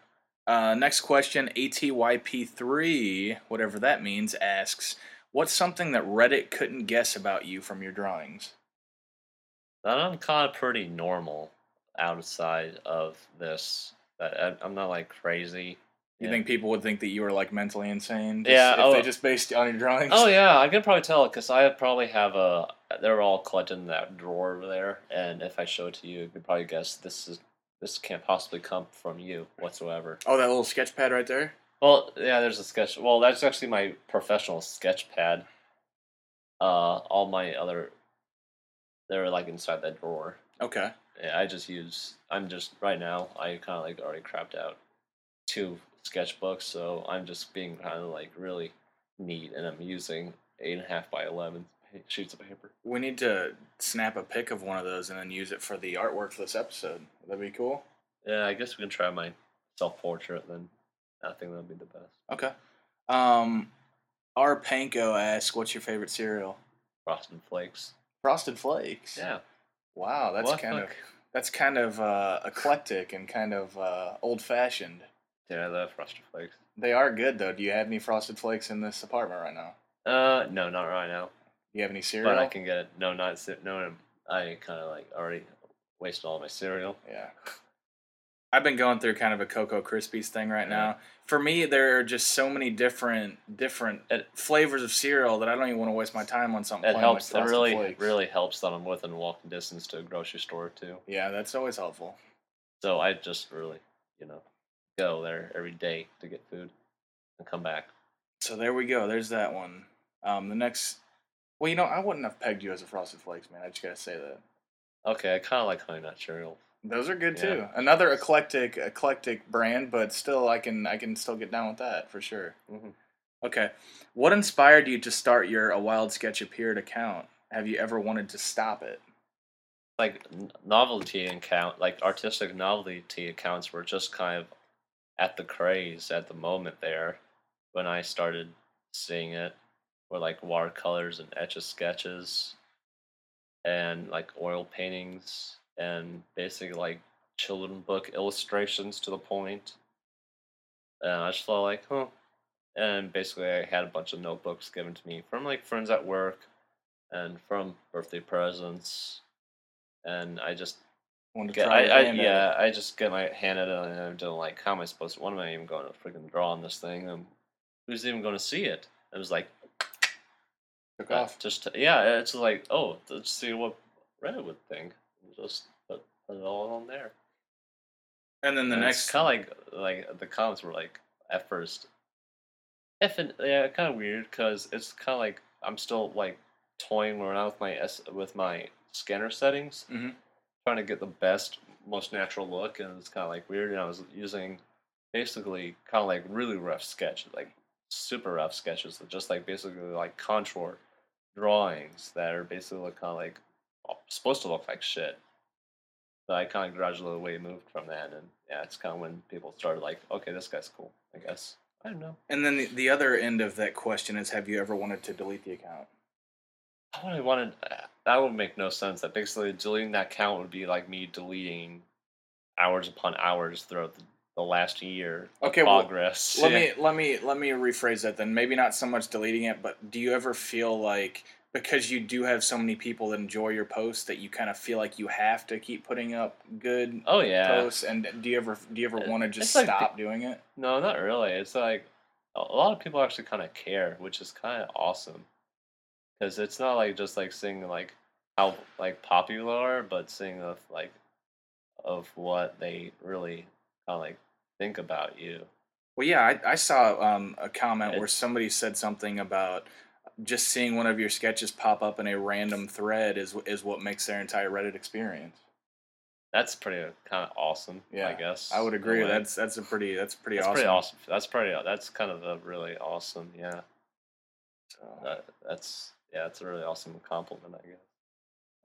Uh, next question, ATYP3, whatever that means, asks, "What's something that Reddit couldn't guess about you from your drawings?" That I'm kind of pretty normal outside of this. I- I'm not like crazy. You Yeah. think people would think that you were like mentally insane? just Yeah, if oh. they just based on your drawings. Oh yeah, I can probably tell because I probably have a. They're all collected in that drawer over there, and if I show it to you, you could probably guess this is this can't possibly come from you whatsoever. Oh, that little sketch pad right there. Well, yeah, there's a sketch. Well, that's actually my professional sketch pad. Uh, all my other, they're like inside that drawer. Okay. Yeah, I just use. I'm just right now. I kind of like already crapped out two sketchbooks, so I'm just being kind of like really neat, and I'm using eight and a half by eleven sheets of paper. We need to snap a pic of one of those and then use it for the artwork for this episode. That'd that be cool? Yeah, I guess we can try my self portrait then. I think that'd be the best. Okay. Um, R. Panko asks, "What's your favorite cereal?" Frosted Flakes. Frosted Flakes. Yeah. Wow, that's What kind the of that's kind of uh, eclectic and kind of uh, old fashioned. Yeah, I love Frosted Flakes. They are good though. Do you have any Frosted Flakes in this apartment right now? Uh, no, not right now. Do you have any cereal? But I can get it. No, not no. I kind of like already wasted all my cereal. Yeah. I've been going through kind of a Cocoa Krispies thing right now. For me, there are just so many different different It- flavors of cereal that I don't even want to waste my time on something. It plain helps. Like it Frosted really, Flakes. really helps that I'm within walking distance to a grocery store too. Yeah, that's always helpful. So I just really, you know, go there every day to get food and come back. So there we go. There's that one. Um, the next. Well, you know, I wouldn't have pegged you as a Frosted Flakes man. I just gotta say that. Okay, I kind of like Honey Nut Cereal. Those are good too. Another eclectic eclectic brand, but still, I can I can still get down with that for sure. Mhm. Okay, what inspired you to start your A Wild Sketch Appeared account? Have you ever wanted to stop it? Like novelty account, like artistic novelty accounts were just kind of at the craze at the moment there when I started seeing it, were like watercolors and etch a sketches and like oil paintings and basically like children book illustrations to the point. And I just felt like, huh. And basically, I had a bunch of notebooks given to me from like friends at work and from birthday presents. And I just Wanted to get, I, I yeah? I just get my hand at it and I'm doing like, how am I supposed to? When am I even going to freaking draw on this thing? And who's even going to see it? It was like, took uh, off. just yeah, it's like, oh, let's see what Reddit would think. Just put, put it all on there. And then the And next, kind of like like the comments were like at first, if and yeah, kind of weird because it's kind of like I'm still like toying around with my S with my scanner settings, Mhm. trying to get the best, most natural look, and it's kind of like weird. And I was using basically kind of like really rough sketches, like super rough sketches, that just like basically like contour drawings that are basically kind of like supposed to look like shit. So I kind of gradually moved from that, and yeah, it's kind of when people started like, okay, this guy's cool. I guess I don't know. And then the, the other end of that question is, have you ever wanted to delete the account? I would wanted uh, that would make no sense. That basically deleting that account would be like me deleting hours upon hours throughout the, the last year of Okay, well, progress. Let Yeah. me let me let me rephrase that then. Maybe not so much deleting it, but do you ever feel like because you do have so many people that enjoy your posts that you kind of feel like you have to keep putting up good Oh yeah. posts? And do you ever do you ever want to just it's like the- stop doing it? No, not really. It's like a lot of people actually kind of care, which is kind of awesome. Because it's not like just like seeing like how like popular, but seeing of like of what they really kind of like think about you. Well, yeah, I, I saw um, a comment where somebody said something about just seeing one of your sketches pop up in a random thread is is what makes their entire Reddit experience. That's pretty kind of awesome. Yeah, I guess I would agree. That's that's a pretty that's pretty that's awesome. pretty awesome. That's pretty. That's kind of a really awesome. Yeah, So- that, that's yeah, that's a really awesome compliment. I guess.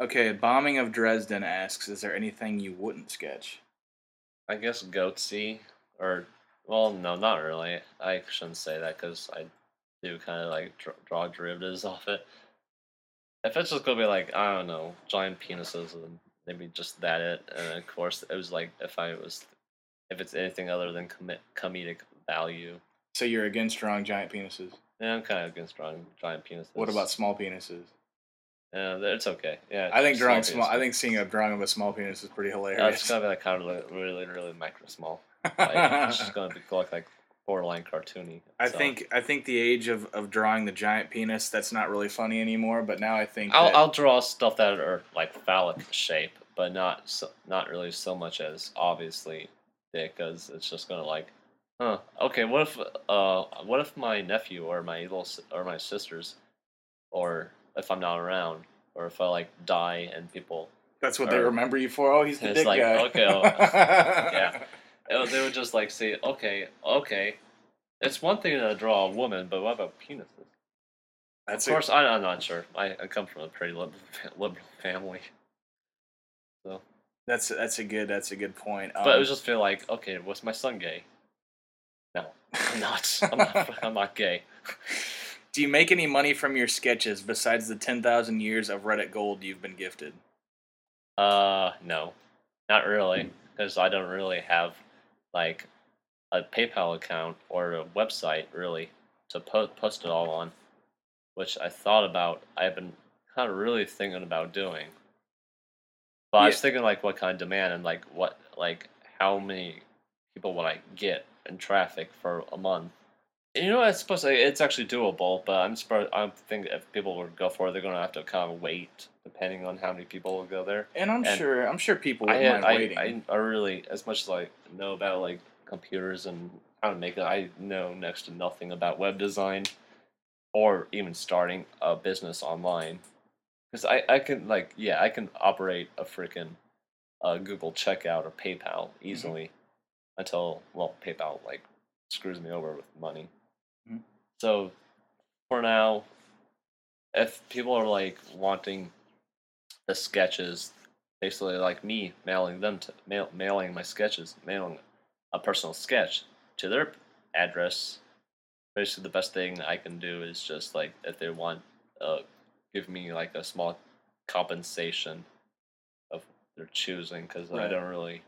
Okay, bombing of Dresden asks, is there anything you wouldn't sketch? I guess goatsy or well, no, not really. I shouldn't say that because I do kind of like draw derivatives off it. If it's just gonna be like I don't know, giant penises and maybe just that it, and of course it was like if I was, if it's anything other than commit comedic value, So you're against drawing giant penises. Yeah, I'm kind of against drawing giant penises. What about small penises? Yeah, it's okay. Yeah, I think drawing penis small. I think seeing a drawing of a small penis is pretty Yeah, hilarious. it's gonna be like kind of like really, really micro small. Like, it's just gonna be look like borderline cartoony. I so. think I think the age of, of drawing the giant penis that's not really funny anymore. But now I think I'll, I'll draw stuff that are like phallic shape, but not so, not really so much as obviously dick, because it's just gonna like, huh? Okay, what if uh, what if my nephew or my little or my sisters, or if I'm not around, or if I like die and people, that's what they remember you for. Oh, he's the dick like, guy. okay, oh, yeah. Uh, they would just like say, okay, okay, it's one thing to draw a woman, but what about penises? That's of course, I, I'm not sure. I, I come from a pretty liberal, liberal family, so. That's that's a good that's a good point. But it Um, was just feel like, okay, was my son gay? No, I'm not. I'm not. I'm not gay. Do you make any money from your sketches besides the ten thousand years of Reddit gold you've been gifted? Uh, no, not really, because I don't really have like a PayPal account or a website really to po- post it all on, which I thought about. I've been kind of really thinking about doing, but I was thinking like what kind of demand and like what like how many people would I get in traffic for a month. You know, I suppose it's actually doable, but I'm surprised. I don't think if people would go for it, they're going to have to kind of wait, depending on how many people will go there. And I'm And sure I'm sure people I, wouldn't mind I, waiting. I, I really, as much as I know about like computers and how to make it, I know next to nothing about web design or even starting a business online. Because I, I can like, yeah, I can operate a freaking uh, Google checkout or PayPal easily until well, PayPal like screws me over with money. So for now, if people are like wanting the sketches basically like me mailing them to mail, mailing my sketches, mailing a personal sketch to their address. Basically, the best thing I can do is just like if they want, uh, give me like a small compensation of their choosing because I don't really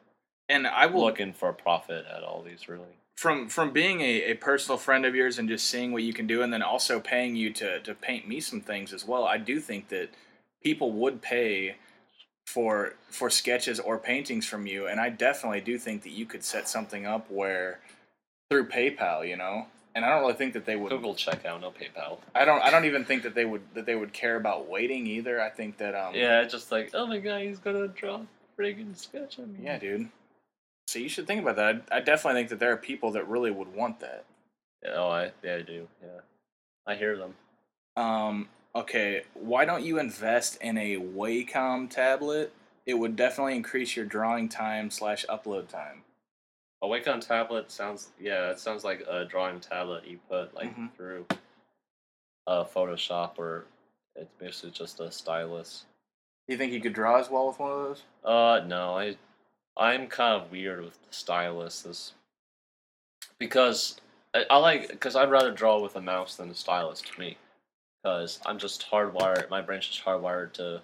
and I will looking for profit at all these really. From from being a, a personal friend of yours and just seeing what you can do and then also paying you to to paint me some things as well i do think that people would pay for for sketches or paintings from you and i definitely do think that you could set something up where through paypal you know and i don't really think that they would Google checkout, no PayPal. i don't i don't even think that they would that they would care about waiting either i think that um Yeah, just like, oh my god, he's gonna draw a friggin' sketch of me. yeah dude so you should think about that I, I definitely think that there are people that really would want that Yeah, Oh, I yeah, I do. Yeah, I hear them. Um, okay, why don't you invest in a Wacom tablet? It would definitely increase your drawing time slash upload time. A Wacom tablet sounds yeah, it sounds like a drawing tablet you put like Mhm. through uh, Photoshop or It's basically just a stylus. Do you think you could draw as well with one of those? Uh, no, I, I'm kind of weird with the stylus. This because I, I like because I'd rather draw with a mouse than a stylus to me. Because I'm just hardwired. My brain's just hardwired to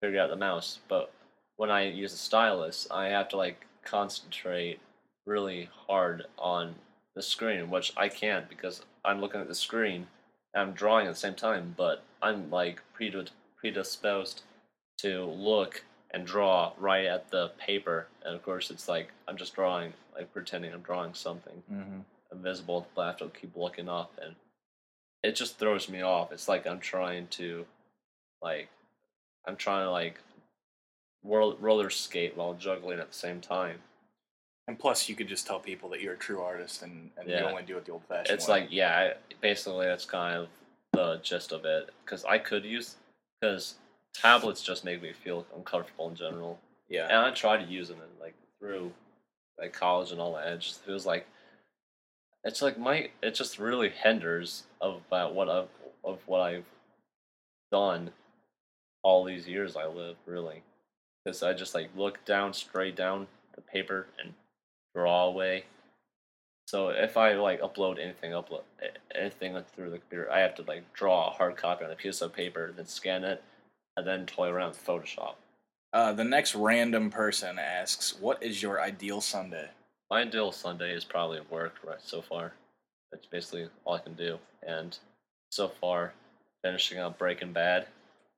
figure out the mouse. But when I use a stylus, I have to like concentrate really hard on the screen, which I can't because I'm looking at the screen and I'm drawing at the same time. But I'm like predisposed to look and draw right at the paper, and of course it's like I'm just drawing, like pretending I'm drawing something Mm-hmm. invisible, but I have to keep looking up, and it just throws me off. It's like I'm trying to, like, I'm trying to like roll, roller skate while juggling at the same time. And plus, you could just tell people that you're a true artist and, and you only do it the old-fashioned It's way. like yeah, I- basically that's kind of the gist of it. Because I could use because tablets just make me feel uncomfortable in general. yeah. And I tried to use them and like through like college and all that. It just feels like it's like my it just really hinders of about what I've of what I've done all these years I live really because I just like look down straight down the paper and draw away. So if I like upload anything upload a- eh, anything through the computer, I have to like draw a hard copy on a piece of paper, then scan it, and then toy around with Photoshop. Uh, the next random person asks, "What is your ideal Sunday?" My ideal Sunday is probably work right so far. That's basically all I can do. And so far, finishing up Breaking Bad.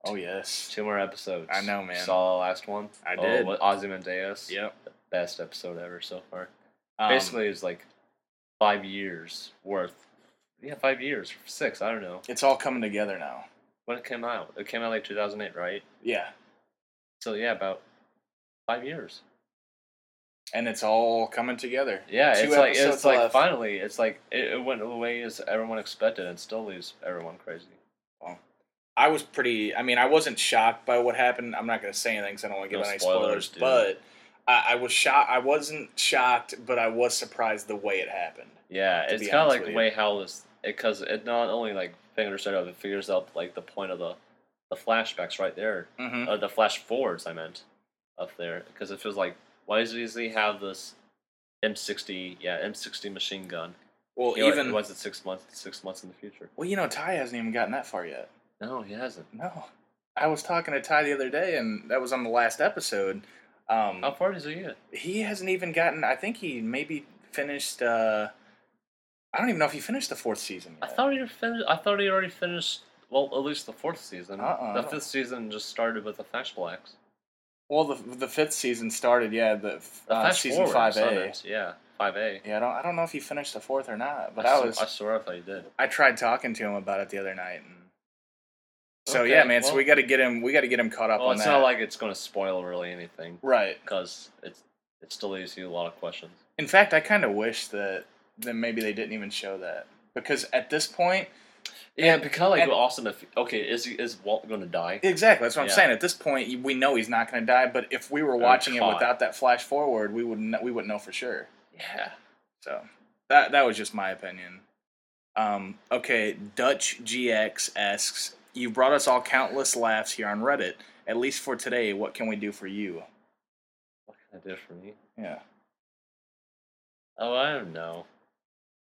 Oh yes. Two more episodes. I know, man. Saw the last one. I Oh, did. what Ozymandias. Yep. Best episode ever so far. Um, basically, it's like five years worth. Yeah, five years, six. I don't know it's all coming together now. When it came out. It came out like 2008, right? Yeah, So yeah, about five years. and it's all coming together. Yeah, Two it's like it's like left. finally, it's like it, it went the way as everyone expected, and still leaves everyone crazy. I was pretty. I mean, I wasn't shocked by what happened. I'm not going to say anything because I don't want to give No any spoilers, spoilers. But I, I was shocked. I wasn't shocked, but I was surprised the way it happened. Yeah, it's kind of like the way how this because it not only like figures it out, it figures out like the point of the the flashbacks right there, Mm-hmm. uh, the flash forwards. I meant up there because it feels like why does he have this M60? Yeah, M60 machine gun. Well, You know, even was it six months? Six months in the future? well, you know, Ty hasn't even gotten that far yet. No, he hasn't. No, I was talking to Ty the other day, and that was on the last episode. Um, How far does he get? he hasn't even gotten. I think he maybe finished. Uh, I don't even know if he finished the fourth season. I thought he finished. I thought he already finished. Well, at least the fourth season. Uh-uh, the fifth season just started with the flashbacks. Well, the the fifth season started. Yeah, the, The uh, season five A. Yeah, five A. Yeah, I don't. I don't know if he finished the fourth or not. But I, I, sw- was. I swear I thought he did. I tried talking to him about it the other night, and so Okay, yeah, man. so we got to get him. We got to get him caught up Well, on it's that. not like it's going to spoil really anything right. because it's it still leaves you a lot of questions. In fact, I kind of wish that that maybe they didn't even show that because at this point, Yeah, And- it'd kind of like and- awesome if okay, is he, is Walt going to die? exactly. That's what I'm saying. At this point, we know he's not going to die. But if we were watching it without that flash forward, we wouldn't. We wouldn't know for sure. Yeah. So that that was just my opinion. Um, okay, Dutch GX asks, "You brought us all countless laughs here on Reddit. At least for today, what can we do for you?" What can I do for me? Yeah. Oh, I don't know.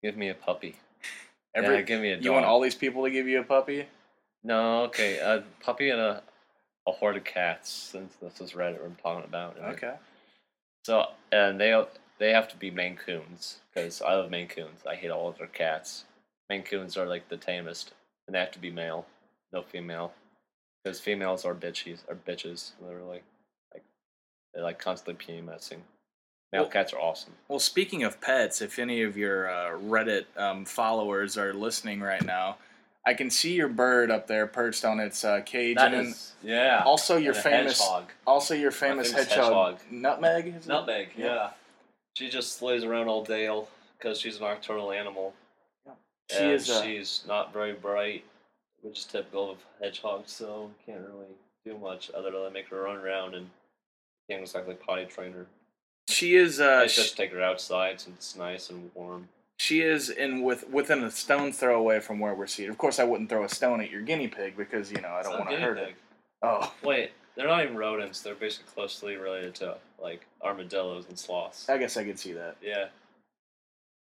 Give me a puppy. Every, yeah, give me a dog. you want all these people to give you a puppy? No, okay, a puppy and a a horde of cats. Since this is Reddit, we're talking about. right? Okay. So and they they have to be Maine Coons because I love Maine Coons. I hate all other cats. Maine Coons are like the tamest, and they have to be male, no female, because females are bitches, are bitches, literally. Like they're like constantly PMSing. Male Well- cats are awesome. Well, speaking of pets, if any of your uh, Reddit um, followers are listening right now, I can see your bird up there perched on its uh, cage, That and is, yeah. also your a famous, hedgehog. also your famous, famous hedgehog, hedgehog. Nutmeg. is it? Nutmeg, Yeah. yeah. She just lays around all day because she's a nocturnal animal. She and is. Uh, she's not very bright, which is typical of hedgehogs, so can't really do much other than make her run around and can't exactly potty train her. She is. I Uh, just sh- take her outside since it's nice and warm. She is in with within a stone's throw away from where we're seated. Of course, I wouldn't throw a stone at your guinea pig because you know I don't want to hurt pig. it. Oh, Wait, they're not even rodents. They're basically closely related to like armadillos and sloths. I guess I could see that. Yeah,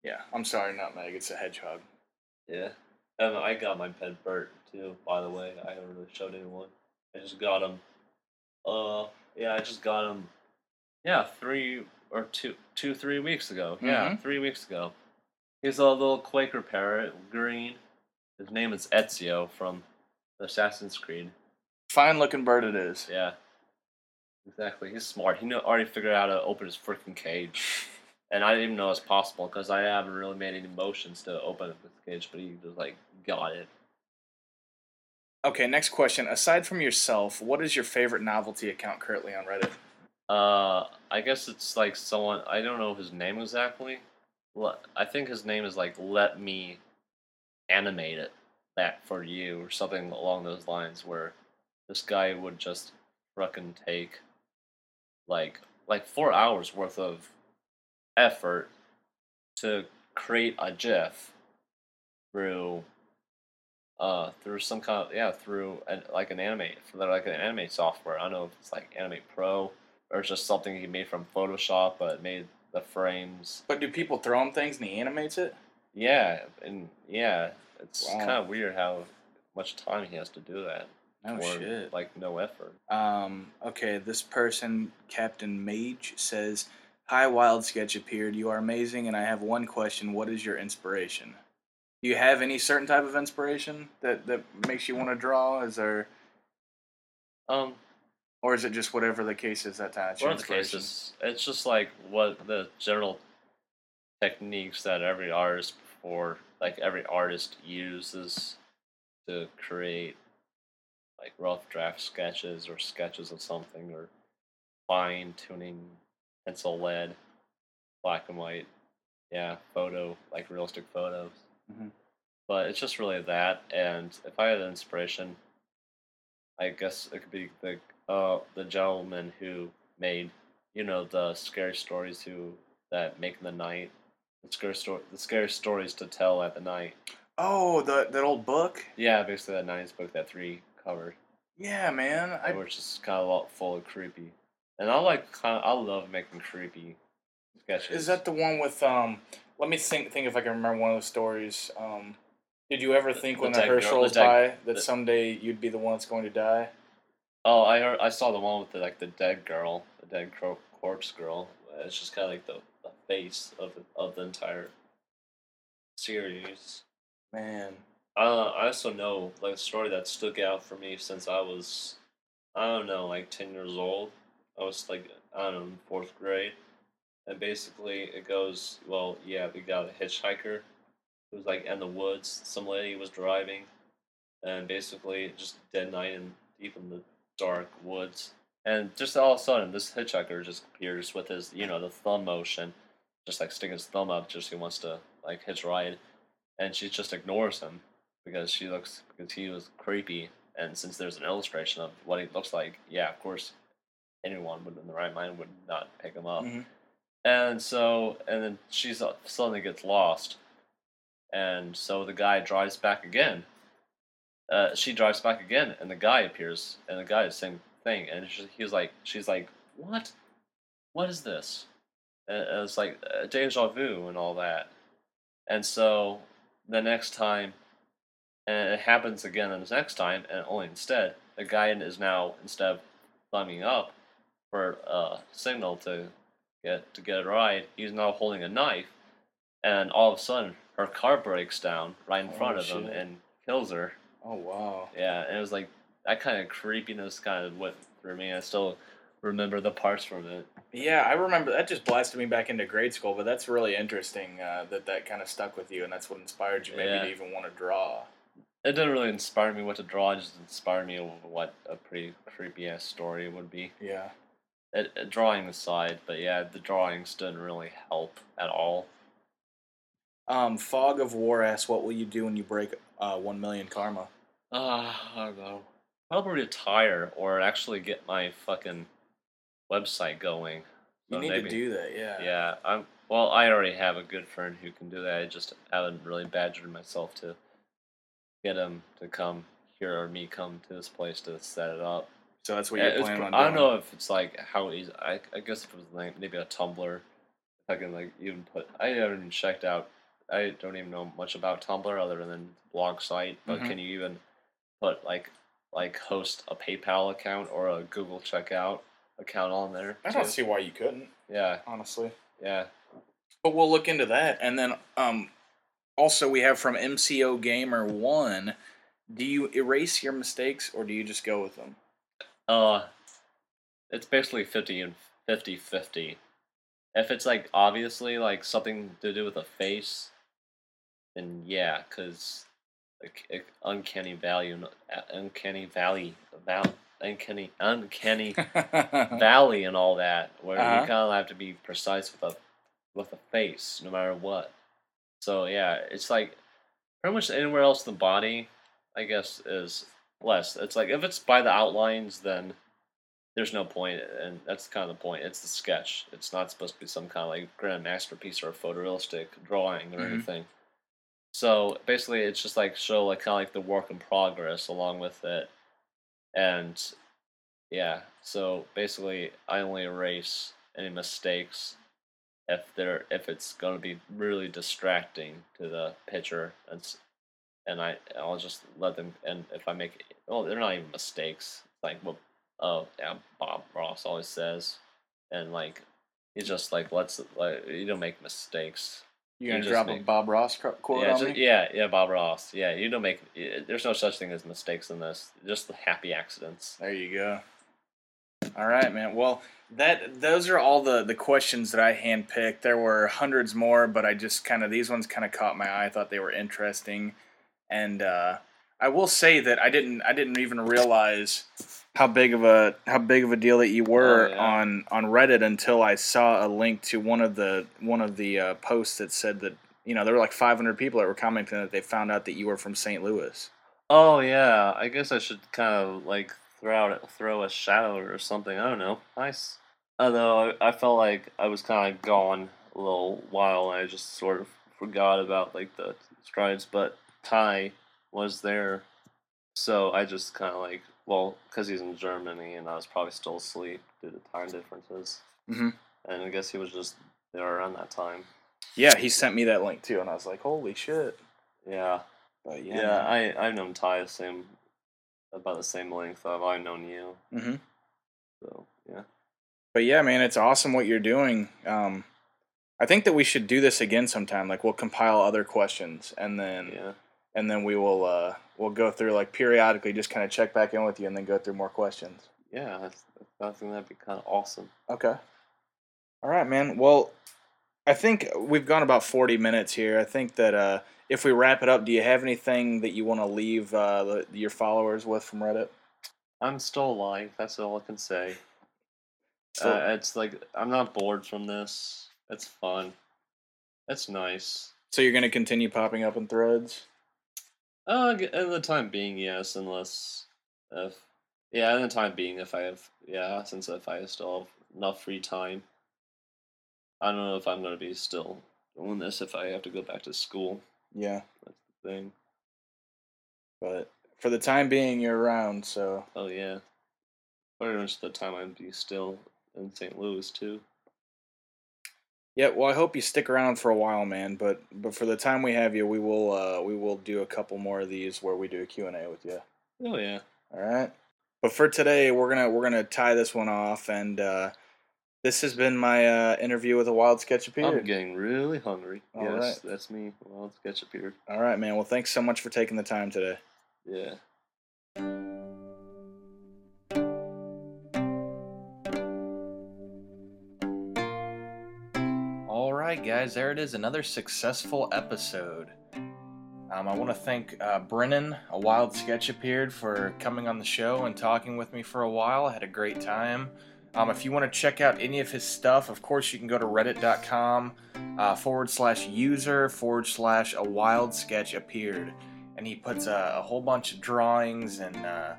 Yeah, I'm sorry, Nutmeg. It's a hedgehog. yeah. And I got my pet Bert too. By the way, I haven't really showed anyone. I just got him. Uh, yeah, I just got him. Yeah, three or two, two, three weeks ago. Yeah, Mhm. three weeks ago. He's a little Quaker parrot, green. His name is Ezio from Assassin's Creed. Fine looking bird it is. Yeah. Exactly. He's smart. He know, already figured out how to open his freaking cage. And I didn't even know it's possible because I haven't really made any motions to open up his cage, but he just like got it. Okay, next question. Aside from yourself, what is your favorite novelty account currently on Reddit? Uh, I guess it's like someone I don't know his name exactly. I think his name is like "Let me animate it that for you" or something along those lines. Where this guy would just fucking take like like four hours worth of effort to create a GIF through uh through some kind of yeah through an, like an animate for like an animate software. I don't know if it's like Animate Pro or it's just something he made from Photoshop, but made the frames. But do people throw him things and he animates it? Yeah, and yeah, it's Wow. kind of weird how much time he has to do that. Oh for, shit. Like no effort. Um, okay, this person, Captain Mage, says, Hi, Wild Sketch appeared. You are amazing, and I have one question. What is your inspiration? Do you have any certain type of inspiration that, that makes you want to draw? Is there, Um, or is it just whatever the case is that time? One of the cases, it's just like what the general techniques that every artist before, like every artist uses to create like rough draft sketches or sketches of something or fine tuning pencil lead, black and white, yeah, photo like realistic photos. Mhm. But it's just really that, and if I had an inspiration, I guess it could be the uh the gentleman who made you know the scary stories who that make the night, the scary story, the scary stories to tell at the night. Oh, the that old book? Yeah, basically that '90s book that three covered, Yeah, man. I, which is kind of full of creepy. And I like kind of, I love making creepy sketches. is that the one with um? Let me think. Think if I can remember one of the stories. Um, did you ever think the when the dead girl- Herschels the die that the- someday you'd be the one that's going to die? Oh, I heard, I saw the one with the like the dead girl, the dead cor- corpse girl. It's just kind of like the, the face of the, of the entire series. Man, Uh, I also know like a story that stuck out for me since I was, I don't know, like ten years old. I was like I don't know, in fourth grade, and basically it goes well. Yeah, we got a hitchhiker who was like in the woods. Some lady was driving, and basically just dead night and deep in the dark woods. And just all of a sudden, this hitchhiker just appears with his, you know, the thumb motion, just like sticking his thumb up, just he wants to like hitch a ride, and she just ignores him because she looks because he was creepy. And since there's an illustration of what he looks like, yeah, of course, anyone would in the right mind would not pick him up. Mhm. And so, and then she suddenly gets lost, and so the guy drives back again. Uh, she drives back again, and the guy appears, and the guy is the same thing, and she, he was like, she's like, what? What is this? And it was like uh, deja vu and all that. And so the next time, and it happens again the next time, and only instead, the guy is now instead of climbing up for a signal to get to get a ride, he's now holding a knife, and all of a sudden her car breaks down right in Oh, front of him and kills her. Oh wow. Yeah, and it was like that kind of creepiness kind of went through me. I still remember the parts from it. Yeah, I remember that just blasted me back into grade school, but that's really interesting uh, that that kind of stuck with you, and that's what inspired you maybe Yeah. to even want to draw. It didn't really inspire me what to draw. It just inspired me of what a pretty creepy ass story would be. Yeah. It, it- drawing aside, but yeah, the drawings didn't really help at all. Um, Fog of War asks, "What will you do when you break uh, one million karma?" Uh, I don't know. Probably retire or actually get my fucking website going. You need maybe- to do that. Yeah. Yeah, I'm. Well, I already have a good friend who can do that. I just haven't really badgered myself to get him to come here or me come to this place to set it up. So that's what Yeah, you're planning on I don't know if it's like how easy. I, I guess if it was like maybe a Tumblr, if I can like even put. I haven't checked out. I don't even know much about Tumblr other than blog site. But Mhm. can you even put like like host a PayPal account or a Google checkout account on there? I don't too? see why you couldn't, Yeah, honestly. yeah. But we'll look into that. And then um also we have from MCO Gamer 1, do you erase your mistakes or do you just go with them? Uh, it's basically 50 and 50 50. If it's like obviously like something to do with a face, then yeah, because uncanny value, uh, uncanny valley, val, uncanny, uncanny valley, and all that, where Uh-huh. you kind of have to be precise with a with a face, no matter what. So yeah, it's like pretty much anywhere else the body, I guess, is less. It's like if it's by the outlines, then there's no point, and that's kind of the point. It's the sketch. It's not supposed to be some kind of like grand masterpiece or a photorealistic drawing or Mhm. anything. So basically, it's just like show like kind of like the work in progress along with it, and yeah. So basically, I only erase any mistakes if they're if it's going to be really distracting to the pitcher and and I I'll just let them and if I make well they're not even mistakes like what oh yeah Bob Ross always says and like he's just like let's like you don't make mistakes You gonna just drop a Bob Ross quote yeah on ju- me? yeah yeah Bob Ross yeah you don't make there's no such thing as mistakes in this just the happy accidents There you go. All right, man. Well, that those are all the the questions that I handpicked. There were hundreds more, but I just kind of these ones kind of caught my eye. I thought they were interesting, and uh, I will say that I didn't I didn't even realize how big of a how big of a deal that you were Oh, yeah. on on Reddit until I saw a link to one of the one of the uh, posts that said that you know there were like 500 people that were commenting that they found out that you were from St. Louis. Oh yeah, I guess I should kind of like throw out throw a shadow or something. I don't know. Nice. Although I, I felt like I was kind of gone a little while, and I just sort of forgot about like the strides. But Ty was there, so I just kind of like well, because he's in Germany, and I was probably still asleep due to time differences. Mhm. And I guess he was just there around that time. Yeah, he sent me that link too, and I was like, holy shit. Yeah. But Yeah, yeah. I I've known Ty the same about the same length of I've known you. Mm-hmm. So yeah. But yeah, man, it's awesome what you're doing. Um, I think that we should do this again sometime. Like we'll compile other questions, and then Yeah. and then we will uh, we'll go through like periodically, just kind of check back in with you, and then go through more questions. Yeah, that's, I think that'd be kind of awesome. Okay. All right, man. Well, I think we've gone about 40 minutes here. I think that uh, if we wrap it up, do you have anything that you want to leave uh, the, your followers with from Reddit? I'm still alive. That's all I can say. So, uh, it's like I'm not bored from this. It's fun. It's nice. so you're going to continue popping up in threads? Uh, in the time being, yes. Unless, if yeah, in the time being, if I have yeah, since if I still have enough free time. I don't know if I'm gonna be still doing this if I have to go back to school. Yeah. That's the thing. But for the time being, you're around, so Oh yeah. Pretty much the time I'd be still in St. Louis too. Yeah, well, I hope you stick around for a while, man. But but for the time we have you, we will uh, we will do a couple more of these where we do a Q and A with you. Oh yeah. All right. But for today, we're gonna we're gonna tie this one off, and uh, this has been my uh, interview with a wild sketch I'm getting really hungry. All yes, right. that's me. Well, sketch appeared. All right, man. Well, thanks so much for taking the time today. Yeah. Guys, there it is, another successful episode. Um, I want to thank uh, Brennan, a wild sketch appeared, for coming on the show and talking with me for a while. I had a great time. Um, if you want to check out any of his stuff, of course, you can go to reddit.com uh, forward slash user forward slash a wild sketch appeared. And he puts a, a whole bunch of drawings and uh,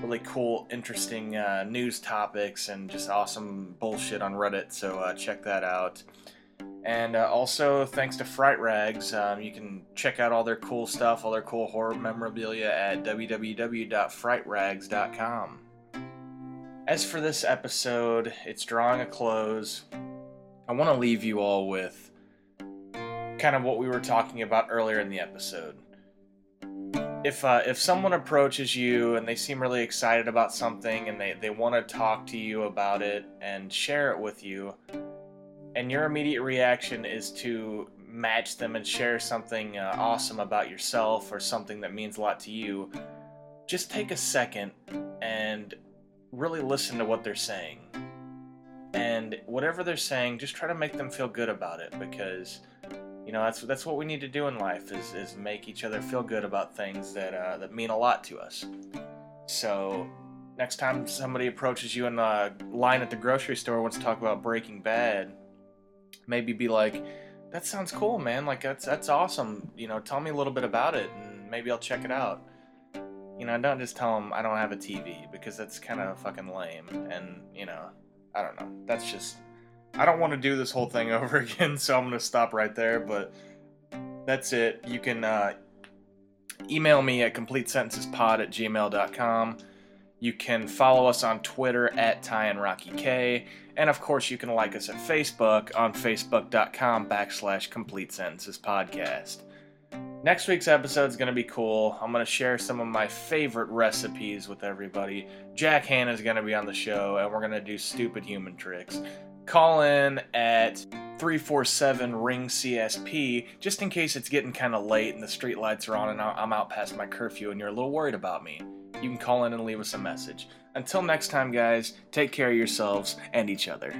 really cool, interesting uh, news topics and just awesome bullshit on Reddit. So uh, check that out. And uh, also, thanks to Fright Rags, um, you can check out all their cool stuff, all their cool horror memorabilia at www.frightrags.com. As for this episode, it's drawing a close. I want to leave you all with kind of what we were talking about earlier in the episode. If uh, if someone approaches you and they seem really excited about something and they, they want to talk to you about it and share it with you, and your immediate reaction is to match them and share something uh, awesome about yourself or something that means a lot to you, just take a second and really listen to what they're saying. And whatever they're saying, just try to make them feel good about it because you know that's that's what we need to do in life is is make each other feel good about things that uh, that mean a lot to us. So next time somebody approaches you in the line at the grocery store wants to talk about Breaking Bad, maybe be like, "That sounds cool, man. Like that's that's awesome. You know, tell me a little bit about it, and maybe I'll check it out." You know, don't just tell them I don't have a TV because that's kind of fucking lame. And you know, I don't know. That's just I don't want to do this whole thing over again, so I'm gonna stop right there. But that's it. You can uh, email me at completesentencespod at gmail.com. You can follow us on Twitter at Ty and Rocky K. And of course, you can like us at Facebook on facebook.com backslash complete sentences podcast. Next week's episode is going to be cool. I'm going to share some of my favorite recipes with everybody. Jack Hanna is going to be on the show, and we're going to do stupid human tricks. Call in at 347 ring CSP just in case it's getting kind of late and the street lights are on and I'm out past my curfew and you're a little worried about me. You can call in and leave us a message. Until next time, guys, take care of yourselves and each other.